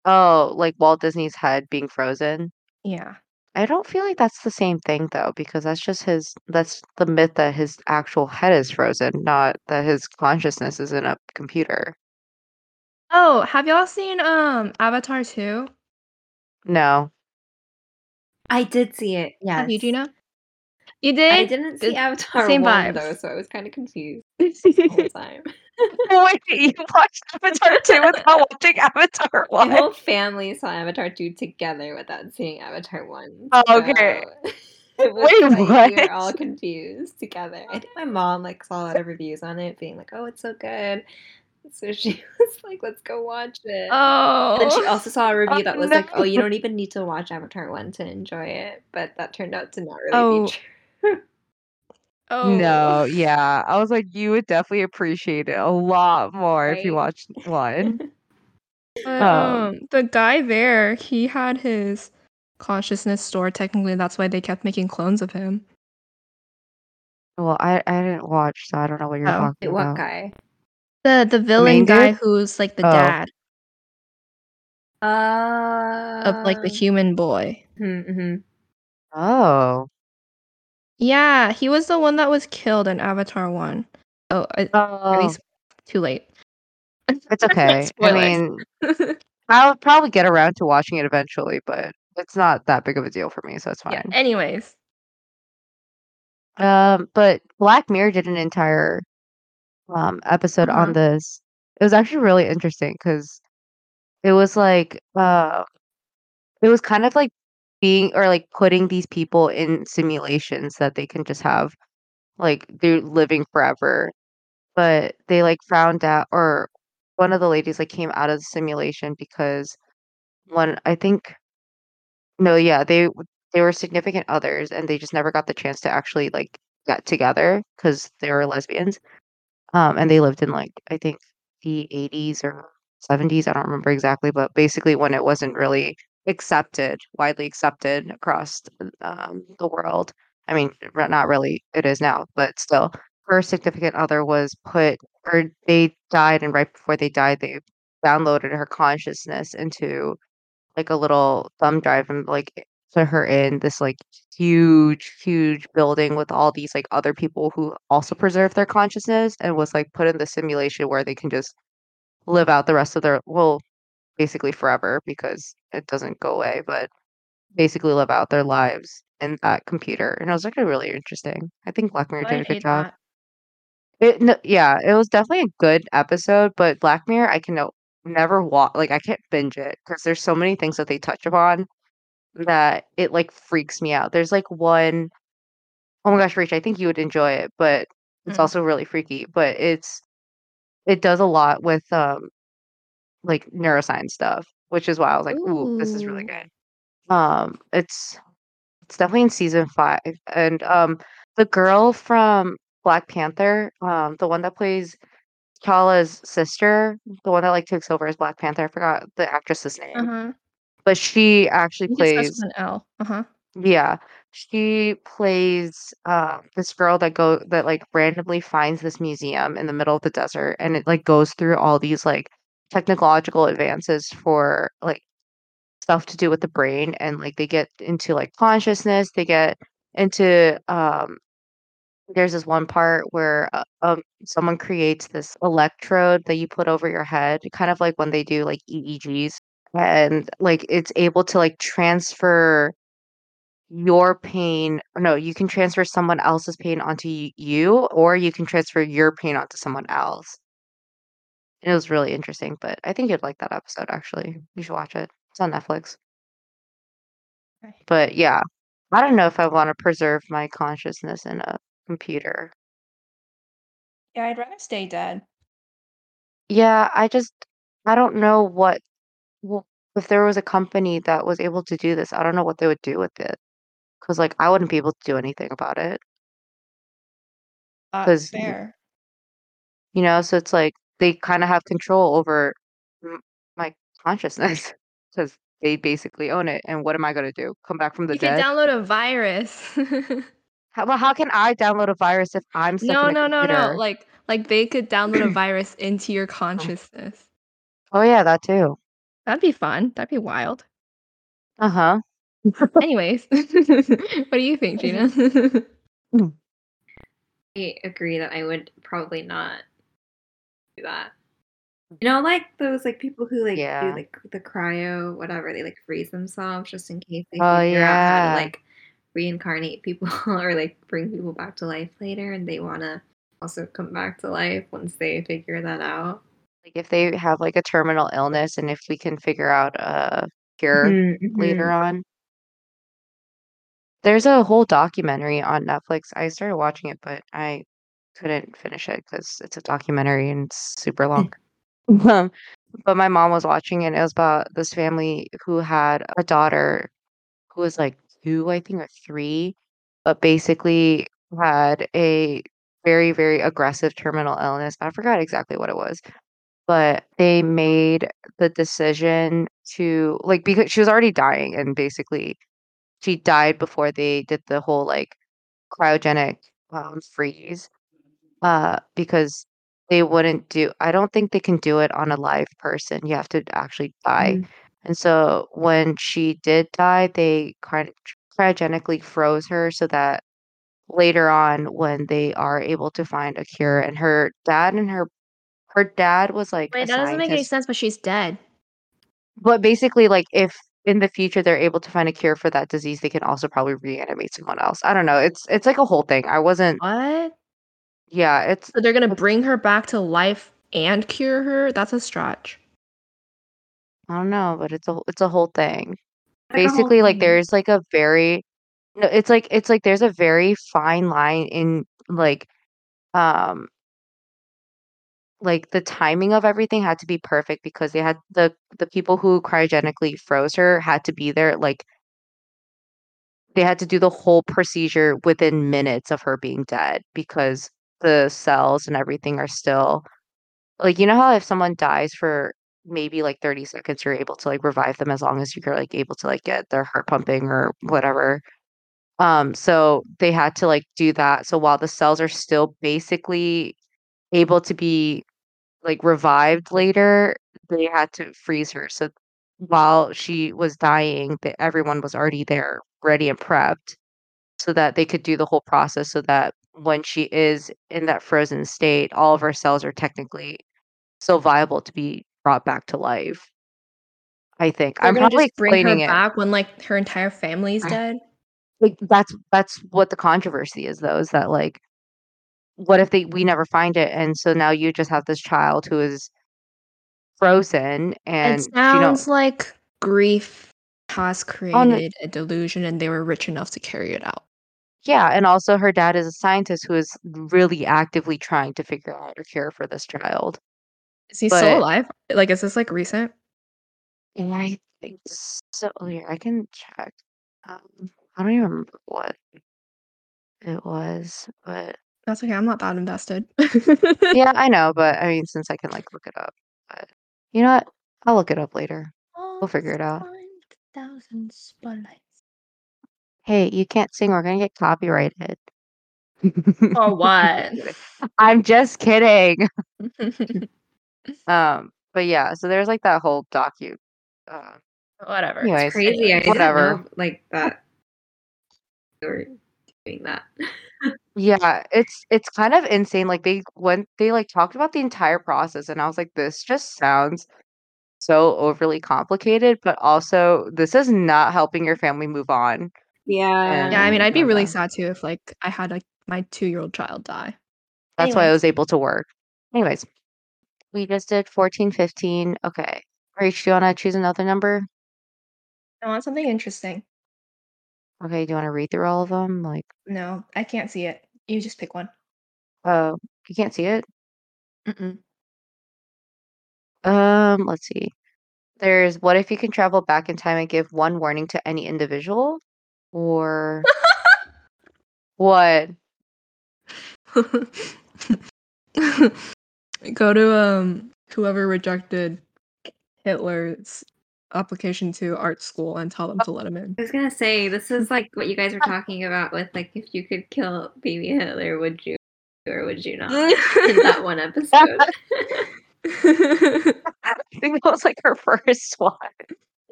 Speaker 2: Oh, like Walt Disney's head being frozen.
Speaker 1: Yeah.
Speaker 2: I don't feel like that's the same thing though, because that's just his, that's the myth that his actual head is frozen, not that his consciousness is in a computer.
Speaker 1: Oh, have y'all seen um Avatar 2?
Speaker 2: No.
Speaker 3: I did see it. Yeah.
Speaker 1: Have you, Jeana? You did?
Speaker 3: I
Speaker 1: did?
Speaker 3: didn't see Avatar
Speaker 1: same
Speaker 3: 1
Speaker 1: vibes.
Speaker 3: though, so I was kind of confused the whole time.
Speaker 2: Wait, you watched Avatar 2 without watching Avatar 1?
Speaker 3: My
Speaker 2: 1?
Speaker 3: whole family saw Avatar 2 together without seeing Avatar 1.
Speaker 2: Oh, okay.
Speaker 3: so it was
Speaker 2: Wait,
Speaker 3: like we
Speaker 2: what?
Speaker 3: were all confused together. I think my mom like saw a lot of reviews on it, being like, "Oh, it's so good." So she was like, "Let's go watch it."
Speaker 1: Oh.
Speaker 3: And she also saw a review
Speaker 2: Oh,
Speaker 3: that was like, "Oh, you don't even need to watch Avatar 1 to enjoy it," but that turned out to not really
Speaker 1: Oh.
Speaker 3: be true.
Speaker 1: oh.
Speaker 2: No, yeah. I was like, you would definitely appreciate it a lot more if you watched one. Um,
Speaker 1: um the guy there, he had his consciousness stored technically, that's why they kept making clones of him.
Speaker 2: well, I I didn't watch, so I don't know what you're
Speaker 1: Oh.
Speaker 2: talking
Speaker 3: Wait, what
Speaker 2: about.
Speaker 3: guy?
Speaker 1: The the villain
Speaker 2: main
Speaker 1: guy
Speaker 2: dude?
Speaker 1: who's like the
Speaker 2: Oh.
Speaker 1: dad
Speaker 3: Uh,
Speaker 1: of like the human boy.
Speaker 3: Mm-hmm.
Speaker 2: Oh.
Speaker 1: Yeah, he was the one that was killed in Avatar 1. Oh, I, at
Speaker 2: Oh,
Speaker 1: least too late.
Speaker 2: it's okay. I mean, I'll probably get around to watching it eventually, but it's not that big of a deal for me, so it's
Speaker 1: yeah,
Speaker 2: fine.
Speaker 1: anyways.
Speaker 2: Um, but Black Mirror did an entire um episode on this. It was actually really interesting because it was like uh it was kind of like being or like putting these people in simulations that they can just have like they're living forever. But they like found out or one of the ladies like came out of the simulation because one I think no, yeah, they w- they were significant others and they just never got the chance to actually like get together because they were lesbians. Um, and they lived in like I think the 80s or 70s, I don't remember exactly, but basically when it wasn't really accepted, widely accepted across um, the world. I mean, not really, it is now, but still, her significant other was put, or they died, and right before they died, they downloaded her consciousness into like a little thumb drive and like put her in this like huge, huge building with all these like other people who also preserve their consciousness and was like put in the simulation where they can just live out the rest of their well, basically forever because it doesn't go away, but basically live out their lives in that computer. And it was actually really interesting. I think Black Mirror did a good job.
Speaker 1: that.
Speaker 2: It no, yeah, it was definitely a good episode, but Black Mirror I can no, never watch like I can't binge it because there's so many things that they touch upon that it like freaks me out. There's like one oh my gosh, Rach, I think you would enjoy it, but it's
Speaker 1: Mm.
Speaker 2: also really freaky. But it's it does a lot with um like neuroscience stuff, which is why I was like, ooh, this is really good. Um, it's it's definitely in season five, and um, the girl from Black Panther, um, the one that plays T'Challa's sister, the one that like takes over as Black Panther, I forgot the actress's name,
Speaker 1: Uh-huh.
Speaker 2: But she actually plays,
Speaker 1: an L. Uh-huh.
Speaker 2: yeah, she plays uh, this girl that go that like randomly finds this museum in the middle of the desert, and it like goes through all these like technological advances for like stuff to do with the brain and like they get into like consciousness, they get into um there's this one part where uh, um someone creates this electrode that you put over your head, kind of like when they do like EEGs and like it's able to like transfer your pain no, you can transfer someone else's pain onto you or you can transfer your pain onto someone else. It was really interesting, but I think you'd like that episode actually. You should watch it. It's on Netflix.
Speaker 1: Okay.
Speaker 2: But yeah, I don't know if I want to preserve my consciousness in a computer.
Speaker 1: Yeah, I'd rather stay dead.
Speaker 2: Yeah, I just I don't know what well, if there was a company that was able to do this, I don't know what they would do with it. Because like I wouldn't be able to do anything about it.
Speaker 1: Uh,
Speaker 2: 'Cause
Speaker 1: fair.
Speaker 2: You know, so it's like they kind of have control over m- my consciousness because they basically own it. And what am I going to do? Come back from the dead.
Speaker 1: You can
Speaker 2: dead?
Speaker 1: download a virus.
Speaker 2: How, well, how can I download a virus if I'm stuck
Speaker 1: no,
Speaker 2: in a
Speaker 1: no, no, no.
Speaker 2: computer?
Speaker 1: Like, like they could download a virus into your consciousness.
Speaker 2: Oh yeah, that too.
Speaker 1: That'd be fun. That'd be wild.
Speaker 2: Uh huh.
Speaker 1: Anyways, what do you think, Jeana?
Speaker 3: I agree that I would probably not do that. You know, like those like people who like
Speaker 2: Yeah.
Speaker 3: do like the cryo, whatever, they like freeze themselves just in case they
Speaker 2: Oh,
Speaker 3: figure out how
Speaker 2: yeah.
Speaker 3: to like reincarnate people or like bring people back to life later and they wanna also come back to life once they figure that out.
Speaker 2: Like if they have like a terminal illness and if we can figure out a cure
Speaker 3: Mm-hmm,
Speaker 2: later on. There's a whole documentary on Netflix. I started watching it, but I couldn't finish it because it's a documentary and it's super long. Um, but my mom was watching it. and It was about this family who had a daughter who was like two, I think, or three, but basically had a very, very aggressive terminal illness. I forgot exactly what it was, but they made the decision to like because she was already dying and basically she died before they did the whole like cryogenic um, freeze uh because they wouldn't do I don't think they can do it on a live person. You have to actually die.
Speaker 3: Mhm.
Speaker 2: And so when she did die, they kind of cryogenically froze her so that later on when they are able to find a cure and her dad and her her dad was like
Speaker 1: Wait, that doesn't make any sense, but she's dead.
Speaker 2: But basically like if in the future they're able to find a cure for that disease, they can also probably reanimate someone else. I don't know. It's it's like a whole thing. I wasn't
Speaker 1: What?
Speaker 2: yeah, it's
Speaker 1: So they're gonna bring her back to life and cure her? That's a stretch.
Speaker 2: I don't know, but it's a it's a whole thing.
Speaker 3: Like a whole
Speaker 2: Basically, like
Speaker 3: thing.
Speaker 2: there's like a very no, it's like it's like there's a very fine line in like um like the timing of everything had to be perfect because they had the the people who cryogenically froze her had to be there like they had to do the whole procedure within minutes of her being dead because the cells and everything are still like you know how if someone dies for maybe like 30 seconds you're able to like revive them as long as you're like able to like get their heart pumping or whatever. Um so they had to like do that. So while the cells are still basically able to be like revived later they had to freeze her so while she was dying that everyone was already there ready and prepped so that they could do the whole process so that when she is in that frozen state all of her cells are technically still viable to be brought back to life i think
Speaker 1: They're
Speaker 2: i'm
Speaker 1: gonna
Speaker 2: probably
Speaker 1: just bring her
Speaker 2: explaining it
Speaker 1: back when like her entire family's dead.
Speaker 2: like that's that's what the controversy is though is that like what if they we never find it and so now you just have this child who is frozen and
Speaker 1: It sounds like grief has created a delusion and they were rich enough to carry it out.
Speaker 2: yeah and also her dad is a scientist who is really actively trying to figure out a cure for this child
Speaker 1: Is he
Speaker 2: But-
Speaker 1: still alive? Like, is this like recent?
Speaker 2: i think so here i can check um i don't even remember what it was but
Speaker 1: That's okay. I'm not that invested.
Speaker 2: yeah i know but i mean since i can like look it up but you know what i'll look it up later We'll figure it out.
Speaker 1: Thousand spotlights.
Speaker 2: Hey, you can't sing. We're gonna get copyrighted.
Speaker 1: Or what?
Speaker 2: I'm just kidding. Um, but yeah, so there's like that whole docu uh
Speaker 1: Whatever.
Speaker 2: Anyways,
Speaker 3: It's crazy. I
Speaker 2: whatever.
Speaker 3: know like that. You were doing that.
Speaker 2: Yeah, it's it's kind of insane. Like they went they like talked about the entire process, and I was like, this just sounds so overly complicated, but also this is not helping your family move on.
Speaker 3: Yeah.
Speaker 1: Yeah, I mean, I'd be really
Speaker 2: okay.
Speaker 1: sad too if like I had like my two year old child die.
Speaker 2: That's why I was able to work. Anyways, we just did 14, 15. Okay. Rach, do you want to choose another number?
Speaker 1: I want something interesting.
Speaker 2: Okay, do you want to read through all of them? Like,
Speaker 1: No, I can't see it. You just pick one.
Speaker 2: oh, you can't see it?
Speaker 1: Mm-mm.
Speaker 2: Um, let's see. There's what if you can travel back in time and give one warning to any individual? Or what?
Speaker 1: Go to um whoever rejected Hitler's application to art school and tell them to let him in.
Speaker 3: I was gonna say this is like what you guys were talking about with like if you could kill baby Hitler, would you or would you not? In that one episode.
Speaker 2: I think that was like her first one.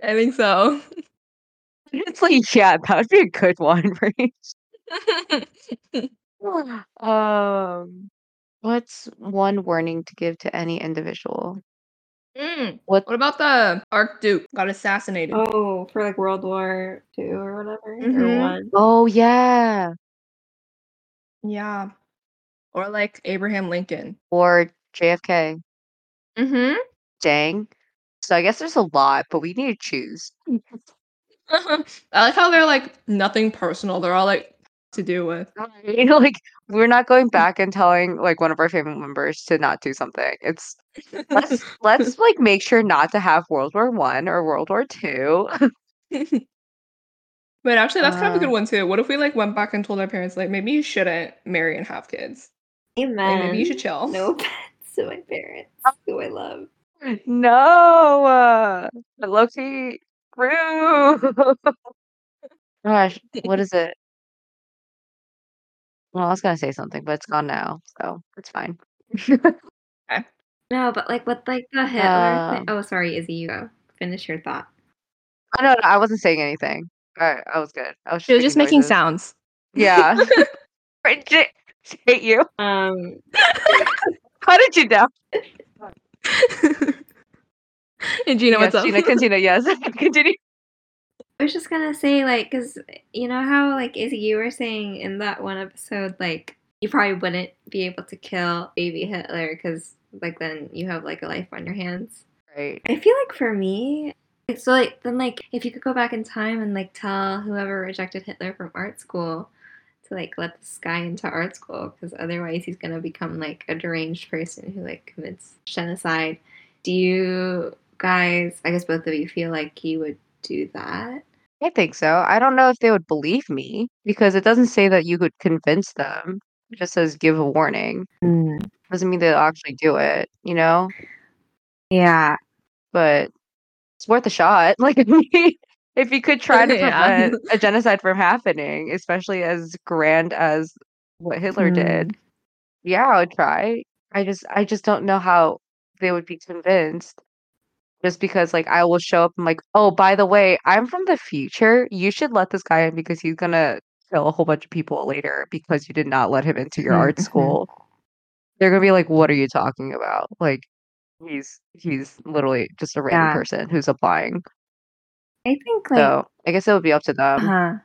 Speaker 1: I think so.
Speaker 2: It's like, yeah, that would be a good one, right? Um, what's one warning to give to any individual?
Speaker 1: Mm,
Speaker 2: What?
Speaker 1: What about the Archduke got assassinated?
Speaker 3: oh, for like World War Two or whatever. Or
Speaker 1: Mhm.
Speaker 3: one.
Speaker 2: Oh, yeah.
Speaker 1: Yeah. Or like Abraham Lincoln.
Speaker 2: Or JFK.
Speaker 1: Mm-hmm.
Speaker 2: Dang. So I guess there's a lot, but we need to choose.
Speaker 1: I like how they're like nothing personal. They're all like to do with.
Speaker 2: You know, like we're not going back and telling like one of our family members to not do something. It's let's let's like make sure not to have World War One or World War Two.
Speaker 1: But actually, that's kind of a good
Speaker 2: Uh,
Speaker 1: one too. What if we like went back and told our parents like maybe you shouldn't marry and have kids?
Speaker 3: Amen.
Speaker 1: Like maybe you should chill.
Speaker 3: No offense to my parents, who I love.
Speaker 2: No, uh, low key rude. Gosh, what is it? Well, I was gonna say something, but it's gone now, so it's fine.
Speaker 3: No, but like with like the Hitler thing.
Speaker 2: Um,
Speaker 3: Oh, sorry, Izzy, you go. Finish your thought.
Speaker 2: Oh, no, no, I wasn't saying anything. I, I was good. I was
Speaker 1: She was just making
Speaker 2: noises.
Speaker 1: sounds.
Speaker 2: Yeah. Right, J- hate you.
Speaker 3: Um,
Speaker 2: How did you know?
Speaker 1: and Jeana, what's
Speaker 2: yes,
Speaker 1: up?
Speaker 2: Jeana, continue. Yes, continue.
Speaker 3: I was just gonna say, like, because you know how, like, Izzy, you were saying in that one episode, like, you probably wouldn't be able to kill baby Hitler because, like, then you have like a life on your hands.
Speaker 2: Right.
Speaker 3: I feel like for me, so like then like if you could go back in time and like tell whoever rejected Hitler from art school to like let this guy into art school because otherwise he's gonna become like a deranged person who like commits genocide. Do you guys? I guess both of you feel like you would do that.
Speaker 2: I think so. I don't know if they would believe me because it doesn't say that you could convince them. It just says give a warning. Mm. Doesn't mean they'll actually do it, you know?
Speaker 3: Yeah.
Speaker 2: But it's worth a shot. Like, I mean, if you could try to
Speaker 1: Yeah.
Speaker 2: prevent a genocide from happening, especially as grand as what Hitler did, mm. yeah, I would try. I just, I just don't know how they would be convinced. Just because, like, I will show up and like, oh, by the way, I'm from the future. You should let this guy in because he's gonna kill a whole bunch of people later because you did not let him into your art
Speaker 3: mhm.
Speaker 2: school. They're gonna be like, what are you talking about? Like, he's he's literally just a random
Speaker 3: Yeah.
Speaker 2: person who's applying.
Speaker 3: I think like
Speaker 2: So I guess it would be up to them.
Speaker 3: Uh-huh.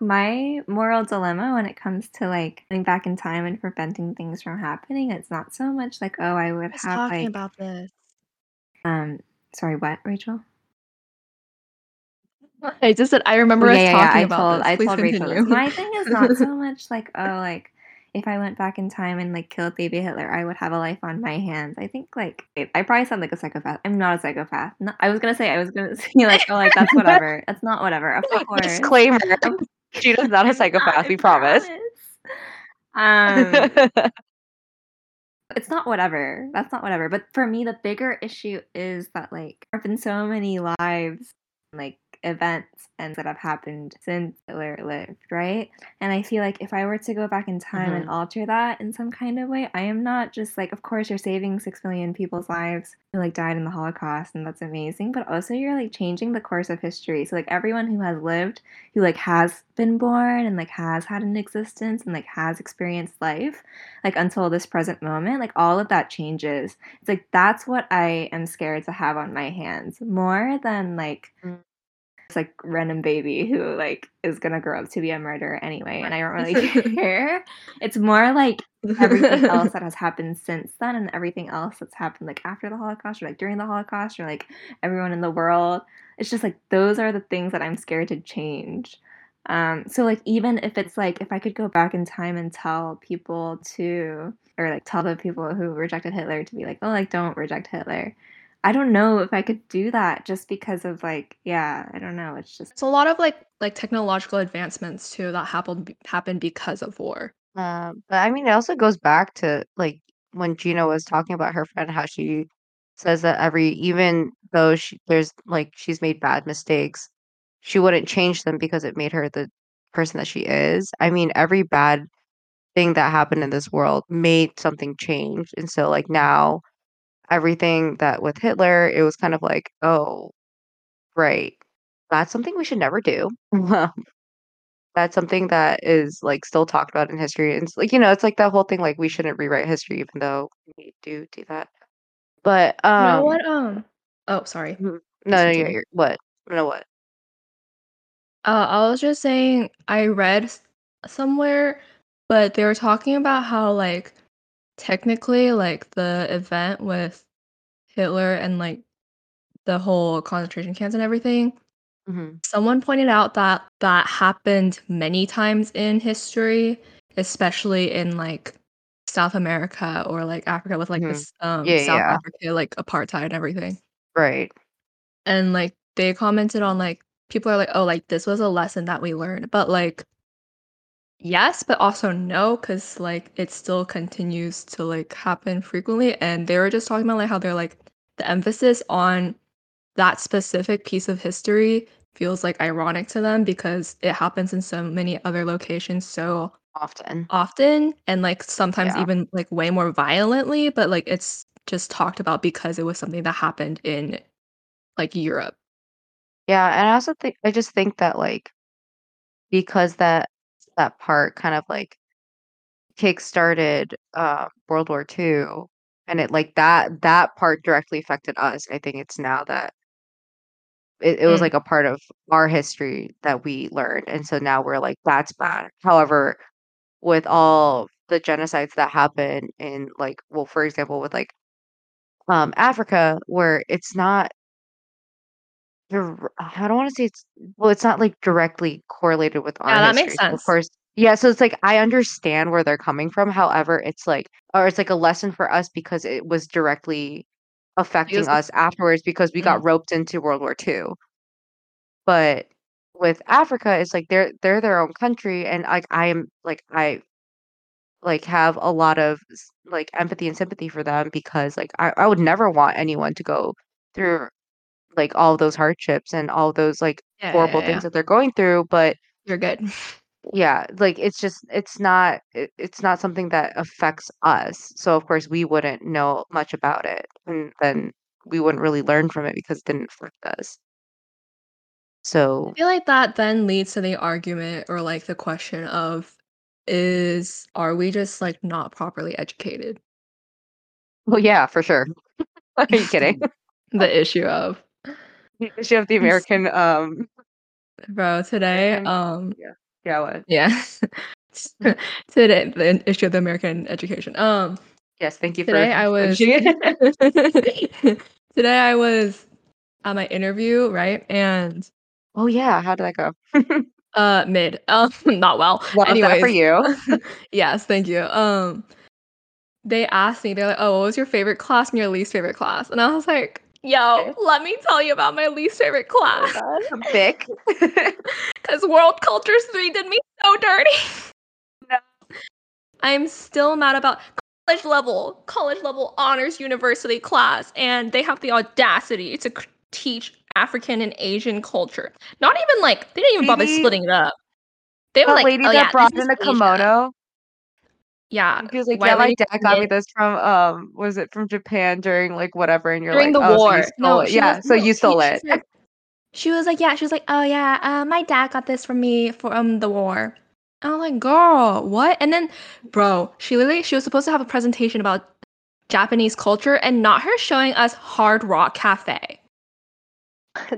Speaker 3: My moral dilemma when it comes to like going back in time and preventing things from happening, it's not so much like, oh, I would
Speaker 1: I was
Speaker 3: have
Speaker 1: talking
Speaker 3: like
Speaker 1: about this.
Speaker 3: Um sorry, what, Rachel?
Speaker 1: I just said I remember
Speaker 3: Oh,
Speaker 1: us
Speaker 3: yeah, yeah, yeah,
Speaker 1: talking
Speaker 3: I
Speaker 1: about
Speaker 3: told
Speaker 1: this.
Speaker 3: I
Speaker 1: Please
Speaker 3: told Rachel
Speaker 1: continue.
Speaker 3: this. My thing is not so much like, oh, like if I went back in time and like killed baby Hitler, I would have a life on my hands. I think like I probably sound like a psychopath. I'm not a psychopath. No, I was gonna say I was gonna say like, oh, like that's whatever. That's not whatever. Of course.
Speaker 2: Disclaimer: Jeana's not a psychopath.
Speaker 3: I
Speaker 2: we promise.
Speaker 3: Um, it's not whatever. That's not whatever. But for me, the bigger issue is that like there have been so many lives, like events and that have happened since Hitler lived, right? And I feel like if I were to go back in time and
Speaker 2: Mhm.
Speaker 3: alter that in some kind of way, I am not just like, of course, you're saving six million people's lives who like died in the Holocaust, and that's amazing. But also, you're like changing the course of history. So like everyone who has lived, who like has been born and like has had an existence and like has experienced life, like until this present moment, like all of that changes. It's like that's what I am scared to have on my hands more than like
Speaker 2: Mm.
Speaker 3: Like random baby who like is gonna grow up to be a murderer anyway, and I don't really care. It's more like everything else that has happened since then and everything else that's happened like after the Holocaust or like during the Holocaust or like everyone in the world. It's just like those are the things that I'm scared to change. Um, so like even if it's like if I could go back in time and tell people to or like tell the people who rejected Hitler to be like, oh like don't reject Hitler. I don't know if I could do that just because of like yeah, I don't know. It's just
Speaker 1: It's a lot of like like technological advancements too that happened happened because of war.
Speaker 2: Um, but I mean, it also goes back to like when Jeana was talking about her friend, how she says that every, even though she, there's like she's made bad mistakes, she wouldn't change them because it made her the person that she is. I mean, every bad thing that happened in this world made something change. And so, like, now everything that with Hitler, it was kind of like, oh, right, that's something we should never do. That's something that is, like, still talked about in history, and it's like, you know, it's like that whole thing, like, we shouldn't rewrite history even though we do do that. But,
Speaker 1: You know
Speaker 2: um
Speaker 1: what? Um oh sorry.
Speaker 2: Mhm. No, no,
Speaker 1: continue.
Speaker 2: you're what? No, what?
Speaker 1: Uh, I was just saying I read somewhere, but they were talking about how like technically like the event with Hitler and like the whole concentration camps and everything,
Speaker 2: Mhm,
Speaker 1: someone pointed out that that happened many times in history, especially in like South America or like Africa with like
Speaker 2: mhm.
Speaker 1: this um
Speaker 2: Yeah,
Speaker 1: South
Speaker 2: yeah,
Speaker 1: Africa like apartheid and everything.
Speaker 2: right.
Speaker 1: And like they commented on like people are like, "Oh, like this was a lesson that we learned." But like yes, but also no cuz like it still continues to like happen frequently and they were just talking about like how they're like the emphasis on that specific piece of history feels like ironic to them because it happens in so many other locations so
Speaker 2: Often.
Speaker 1: often and like sometimes
Speaker 2: Yeah.
Speaker 1: even like way more violently, but like it's just talked about because it was something that happened in like Europe.
Speaker 2: Yeah, and I also think I just think that, like, because that that part kind of, like, kickstarted, uh, World War II, and it like, that that part directly affected us, I think it's now that it it was,
Speaker 1: Mm.
Speaker 2: like, a part of our history that we learned, and so now we're like, "That's bad." However, with all the genocides that happen in, like well, for example, with, like, um, Africa, where it's not dir I don't wanna say it's well, it's not, like, directly correlated with our
Speaker 1: Yeah, that makes
Speaker 2: history, so, of course yeah, so it's like, I understand where they're coming from, however, it's like or it's like a lesson for us because it was directly affecting
Speaker 1: like
Speaker 2: us afterwards because we
Speaker 1: mm,
Speaker 2: got roped into World War II. But with Africa, it's like they're they're their own country, and, like, I am like, I, like, have a lot of like, empathy and sympathy for them because, like, I I would never want anyone to go through, like, all those hardships and all those, like,
Speaker 1: yeah,
Speaker 2: horrible
Speaker 1: yeah,
Speaker 2: things
Speaker 1: yeah.
Speaker 2: that they're going through, but
Speaker 1: You're good.
Speaker 2: yeah, like, it's just it's not it it's not something that affects us, so, of course, we wouldn't know much about it, and then we wouldn't really learn from it because it didn't affect us. So I
Speaker 1: feel like that then leads to the argument or like the question of is are we just like not properly educated?
Speaker 2: well, yeah, for sure. Are you kidding?
Speaker 1: the issue of
Speaker 2: she have the American, um
Speaker 1: bro today um
Speaker 2: yeah. Yeah, what?
Speaker 1: yeah today the issue of the American education um
Speaker 2: Yes, thank you for
Speaker 1: today I was today I was at my interview right and
Speaker 2: Oh, yeah, how did that go?
Speaker 1: uh mid um not well
Speaker 2: Love that for you.
Speaker 1: yes thank you um They asked me, they're like, "Oh, what was your favorite class and your least favorite class?" And I was like, "Yo,
Speaker 2: Okay.
Speaker 1: let me tell you about my least favorite
Speaker 3: oh
Speaker 1: class.
Speaker 2: Vic.
Speaker 1: because World Cultures 3 did me so dirty."
Speaker 2: No.
Speaker 1: I'm still mad about college level, college level honors university class, and they have the audacity to teach African and Asian culture. Not even like they didn't even bother
Speaker 2: Maybe-
Speaker 1: splitting it up. They were
Speaker 2: The
Speaker 1: like,
Speaker 2: lady
Speaker 1: oh
Speaker 2: that
Speaker 1: yeah,
Speaker 2: brought in
Speaker 1: Asia."
Speaker 2: kimono.
Speaker 1: Yeah,
Speaker 2: She was like, "Yeah, my dad got me this from um, was it from Japan during like whatever?" And you're
Speaker 1: during
Speaker 2: like,
Speaker 1: the
Speaker 2: "Oh, so
Speaker 1: war.
Speaker 2: you
Speaker 1: no,
Speaker 2: yeah,
Speaker 1: was,
Speaker 2: so
Speaker 1: no,
Speaker 2: you
Speaker 1: she-
Speaker 2: stole
Speaker 1: she
Speaker 2: it.
Speaker 1: said- She was like, yeah, she was like, oh yeah, uh, my dad got this from me from the war. And I'm like, girl, what? And then, bro, she literally she was supposed to have a presentation about Japanese culture and not her showing us Hard Rock Cafe.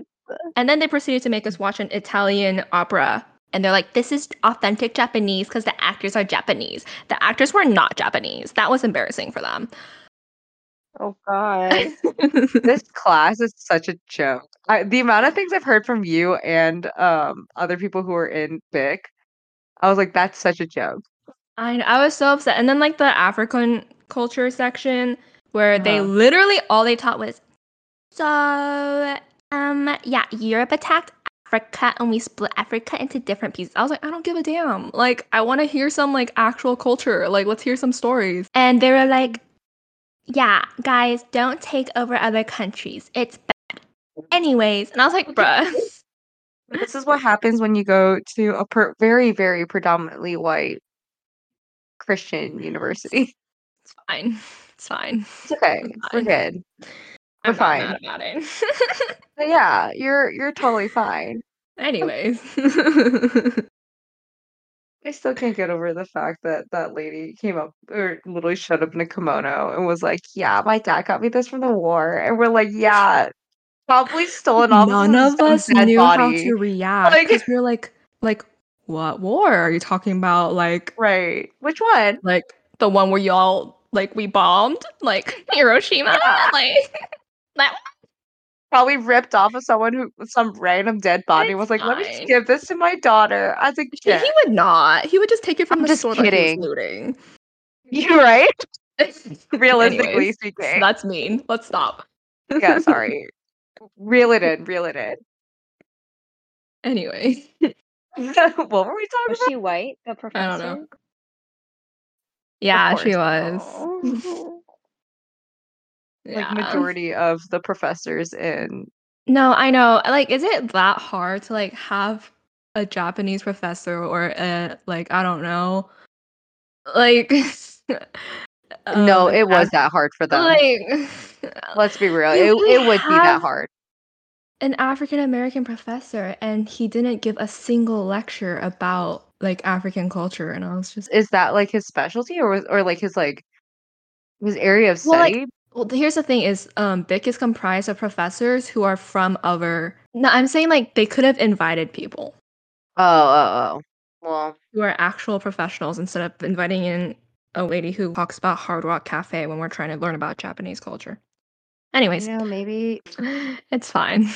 Speaker 1: and then they proceeded to make us watch an Italian opera. And they're like, this is authentic Japanese because the actors are Japanese. The actors were not Japanese. That was embarrassing for them.
Speaker 3: Oh god.
Speaker 2: this class is such a joke. I, the amount of things I've heard from you and um other people who are in BIC, I was like, "That's such a joke."
Speaker 1: I I was so upset. And then like the African culture section where they
Speaker 2: Uh-huh.
Speaker 1: literally all they taught was so um yeah, Europe attacked Africa and we split Africa into different pieces. I was like, I don't give a damn. Like I want to hear some like actual culture. Like let's hear some stories. And they were like, yeah, guys, don't take over other countries. It's bad. Anyways, and I was like, bruh.
Speaker 2: This is what happens when you go to a per- very, very predominantly white Christian university.
Speaker 1: It's fine. It's fine.
Speaker 2: It's okay.
Speaker 1: It's
Speaker 2: We're good. We're
Speaker 1: I'm
Speaker 2: fine.
Speaker 1: mad about it.
Speaker 2: Yeah, you're you're totally fine.
Speaker 1: Anyways.
Speaker 2: I still can't get over the fact that that lady came up or literally showed up in a kimono and was like, "Yeah, my dad got me this from the war," and we're like, "Yeah, probably stolen off
Speaker 1: None
Speaker 2: of
Speaker 1: of us knew
Speaker 2: body."
Speaker 1: how to react
Speaker 2: Like-
Speaker 1: because we were like, like, what war are you talking about? Like,
Speaker 2: Right? Which one?
Speaker 1: like the one where y'all like we bombed, like Hiroshima,
Speaker 2: Yeah.
Speaker 1: like that.
Speaker 2: Probably ripped off of someone who some random dead body and was like, "Let me just give this to my daughter as a
Speaker 1: He,
Speaker 2: gift."
Speaker 1: he would not. He would just take it from
Speaker 2: I'm
Speaker 1: the
Speaker 2: just
Speaker 1: store that
Speaker 2: kidding.
Speaker 1: he was looting.
Speaker 2: You right? Realistically
Speaker 1: Anyways,
Speaker 2: speaking.
Speaker 1: that's mean. Let's stop.
Speaker 2: yeah, sorry. Reel it in. Reel it in.
Speaker 1: Anyway,
Speaker 2: what were we talking
Speaker 3: Was
Speaker 2: about?
Speaker 3: she white, the professor.
Speaker 1: I don't know. Yeah, she
Speaker 2: course.
Speaker 1: was.
Speaker 3: Oh.
Speaker 2: Oh.
Speaker 1: Like
Speaker 2: majority of the professors in
Speaker 1: No, I know. Like, is it that hard to like have a Japanese professor or a like I don't know, like?
Speaker 2: No,
Speaker 1: um,
Speaker 2: it was that hard for them.
Speaker 1: Like,
Speaker 2: Let's be real. It, it would be that hard.
Speaker 1: an African American professor, and he didn't give a single lecture about like African culture, and I was just
Speaker 2: Is that like his specialty or was or like his like his area of
Speaker 1: Well, like-
Speaker 2: study?
Speaker 1: Well, here's the thing: is um, BIC is comprised of professors who are from other. No, I'm saying like they could have invited people
Speaker 2: oh, oh, oh. Well,
Speaker 1: who are actual professionals instead of inviting in a lady who talks about Hard Rock Cafe when we're trying to learn about Japanese culture. Anyways,
Speaker 2: you know, maybe
Speaker 1: it's fine.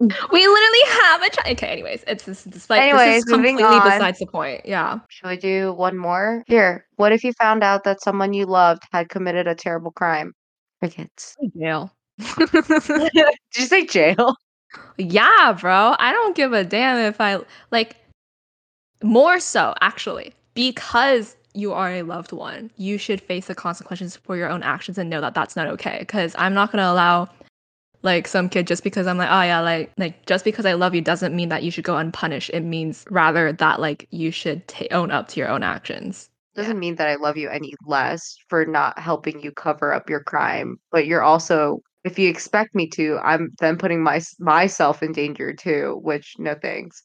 Speaker 1: we literally have a. Ch- okay, anyways, it's this. Despite this is completely
Speaker 2: on.
Speaker 1: besides the point. Yeah.
Speaker 2: should we do one more? Here. What if you found out that someone you loved had committed a terrible crime? Crickets.
Speaker 1: Jail.
Speaker 2: Did you say jail?
Speaker 1: Yeah, bro. I don't give a damn if I like more so actually because you are a loved one. You should face the consequences for your own actions and know that that's not okay cuz I'm not going to allow like some kid just because I'm like, "Oh yeah, like like just because I love you doesn't mean that you should go unpunished. It means rather that like you should ta own up to your own actions."
Speaker 2: Doesn't mean that I love you any less for not helping you cover up your crime, but you're also if you expect me to, I'm then putting my myself in danger too, which no thanks.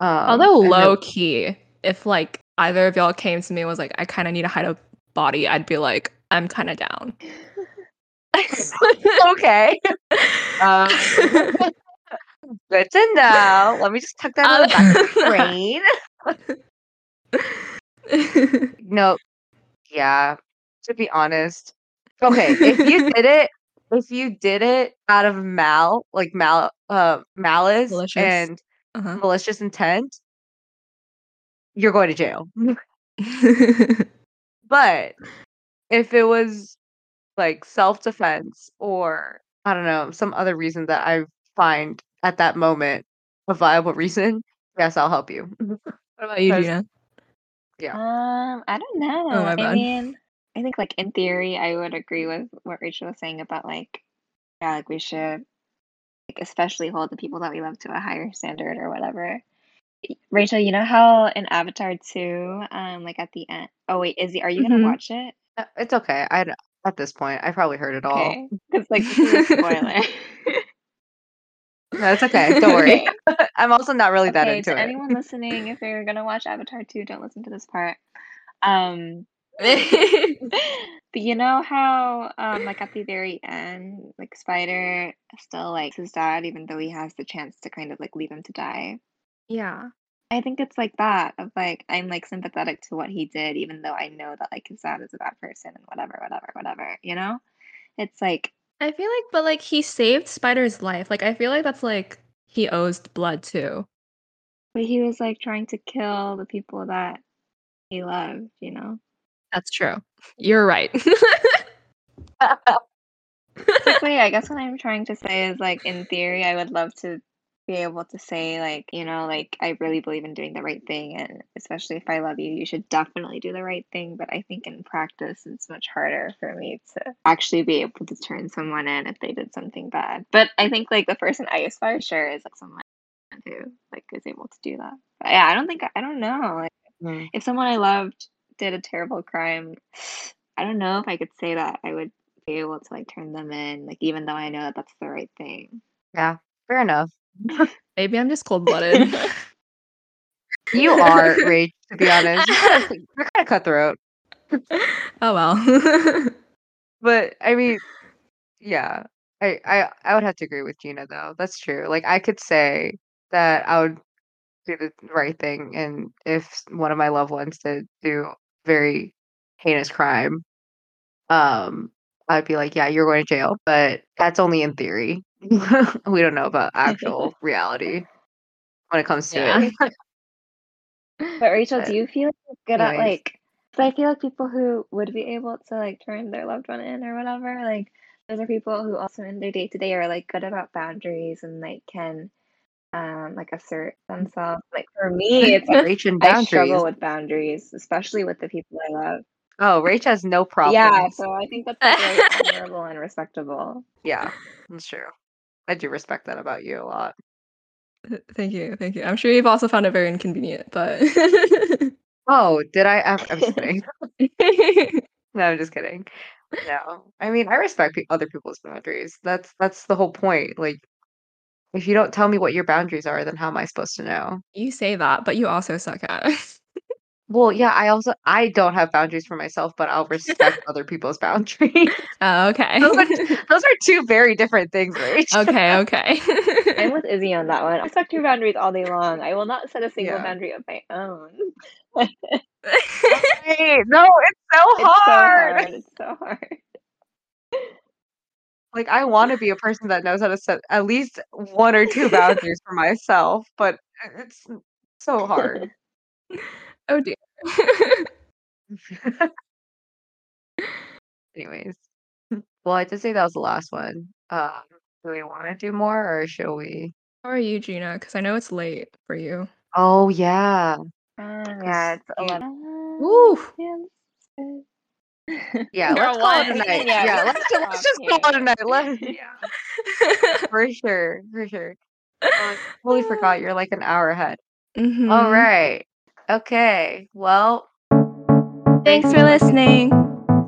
Speaker 2: Um,
Speaker 1: Although
Speaker 2: and then-
Speaker 1: low key, if like either of y'all came to me and was like, I kind of need to hide a body, I'd be like, I'm kind of down.
Speaker 2: okay. Um, good to know. Let me just tuck that in the back of my brain. No, yeah. To be honest, okay. If you did it, if you did it out of mal, like mal, uh, malice
Speaker 1: Malicious.
Speaker 2: and
Speaker 1: uh-huh.
Speaker 2: malicious intent, you're going to jail. But if it was like self defense or I don't know, some other reason that I find at that moment a viable reason, yes, I'll help you.
Speaker 1: what about you,
Speaker 2: Because-
Speaker 1: Jeana?
Speaker 3: Um, I don't know.
Speaker 1: Oh,
Speaker 3: I
Speaker 1: bad.
Speaker 3: mean, I think like in theory, I would agree with what Rachel was saying about like, yeah, like we should like especially hold the people that we love to a higher standard or whatever. Rachel, you know how in Avatar 2, um, like at the end. Oh wait, Izzy, are you gonna
Speaker 1: Mhm.
Speaker 3: watch it?
Speaker 2: Uh, It's okay. I at this point, I probably heard it all.
Speaker 3: Okay, because like this is a spoiler.
Speaker 2: That's okay. Don't worry. I'm also not really that into
Speaker 3: to
Speaker 2: it.
Speaker 3: anyone listening, if you're gonna watch Avatar 2, don't listen to this part. Um, but you know how, um, like at the very end, like Spider still likes his dad, even though he has the chance to kind of like leave him to die.
Speaker 1: yeah.
Speaker 3: I think it's like that of like I'm like sympathetic to what he did, even though I know that like his dad is a bad person and whatever, whatever, whatever. You know, it's like
Speaker 1: I feel like, but like he saved Spider's life. Like I feel like that's like he owes blood too.
Speaker 3: but he was like trying to kill the people that he loved. You know.
Speaker 1: That's true. You're right.
Speaker 3: Basically, I guess what I'm trying to say is like in theory, I would love to be able to say like, you know, like I really believe in doing the right thing and especially if I love you, you should definitely do the right thing, but I think in practice it's much harder for me to actually be able to turn someone in if they did something bad. But I think like the person I aspire sure is like someone who like is able to do that. But yeah, I don't think I don't know. Like
Speaker 2: Mm.
Speaker 3: if someone I loved did a terrible crime, I don't know if I could say that I would be able to like turn them in, like even though I know that that's the right thing.
Speaker 2: yeah, fair enough.
Speaker 1: Maybe I'm just cold blooded.
Speaker 2: You are, Rage, to be honest. You're kind of, you're kind of cutthroat.
Speaker 1: oh well.
Speaker 2: But I mean, yeah, I, I I would have to agree with Jeana though. That's true. Like I could say that I would do the right thing, and if one of my loved ones did do a very heinous crime, um, I'd be like, yeah, you're going to jail. But that's only in theory. we don't know about actual reality when it comes to
Speaker 1: Yeah.
Speaker 2: it.
Speaker 3: But Rachel,
Speaker 2: But
Speaker 3: do you feel good at like? So I feel like people who would be able to like turn their loved one in or whatever, like those are people who also in their day to day are like good about boundaries and like can um like assert themselves. Like for me, it's
Speaker 2: Rach and
Speaker 3: I
Speaker 2: boundaries.
Speaker 3: struggle with boundaries, especially with the people I love.
Speaker 2: Oh, Rach has no problem.
Speaker 3: Yeah, so I think that's like, very honorable and respectable.
Speaker 2: Yeah, that's true. I do respect that about you a lot.
Speaker 1: thank you, thank you. I'm sure you've also found it very inconvenient, but
Speaker 2: Oh, did I? I'm, I'm just kidding. No, I'm just kidding. No, I mean I respect pe- other people's boundaries. That's that's the whole point. Like, if you don't tell me what your boundaries are, then how am I supposed to know?
Speaker 1: you say that, but you also suck at it.
Speaker 2: Well, yeah, I also I don't have boundaries for myself, but I'll respect other people's boundaries.
Speaker 1: Oh, okay.
Speaker 2: Those are those are two very different things, Rach.
Speaker 1: okay, okay.
Speaker 3: I'm with Izzy on that one. I respect your boundaries all day long. I will not set a single
Speaker 2: Yeah.
Speaker 3: boundary of my own.
Speaker 2: Right. No, it's so
Speaker 3: It's so
Speaker 2: hard.
Speaker 3: hard. It's so hard.
Speaker 2: Like I want to be a person that knows how to set at least one or two boundaries for myself, but uh, it's so hard.
Speaker 1: Oh dear.
Speaker 2: Anyways, well, I did say that was the last one. Um, do we want to do more or should we?
Speaker 1: How are you, Jeana? Because I know it's late for you.
Speaker 2: Oh yeah,
Speaker 3: Uh, yeah, it's 11.
Speaker 1: Woo!
Speaker 2: yeah. Let's call it a night.
Speaker 3: Yeah,
Speaker 2: Yeah,
Speaker 3: let's
Speaker 2: let's just, let's just call it a night. Let yeah, for sure, for sure. Oh, I totally forgot you're like an hour ahead.
Speaker 1: Mhm.
Speaker 2: All right. Okay. Well,
Speaker 1: Thanks for listening.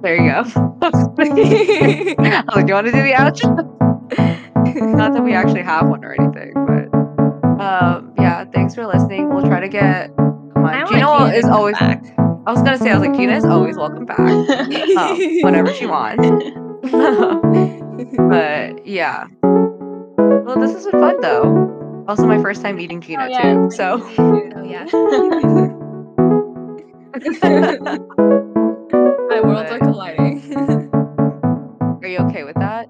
Speaker 2: there you go. I was like, do you want to do the outro? Not that we actually have one or anything, but um, yeah. Thanks for listening. We'll try to get. Come on,
Speaker 1: Jeana
Speaker 2: is always.
Speaker 1: back.
Speaker 2: I was gonna say, I was like, Jeana is always welcome back, um, whenever she wants. but yeah. Well, this has been fun though. Also, my first time meeting Jeana
Speaker 3: Oh, yeah.
Speaker 2: too. So.
Speaker 1: Oh yeah. My worlds are colliding.
Speaker 2: Are you okay with that?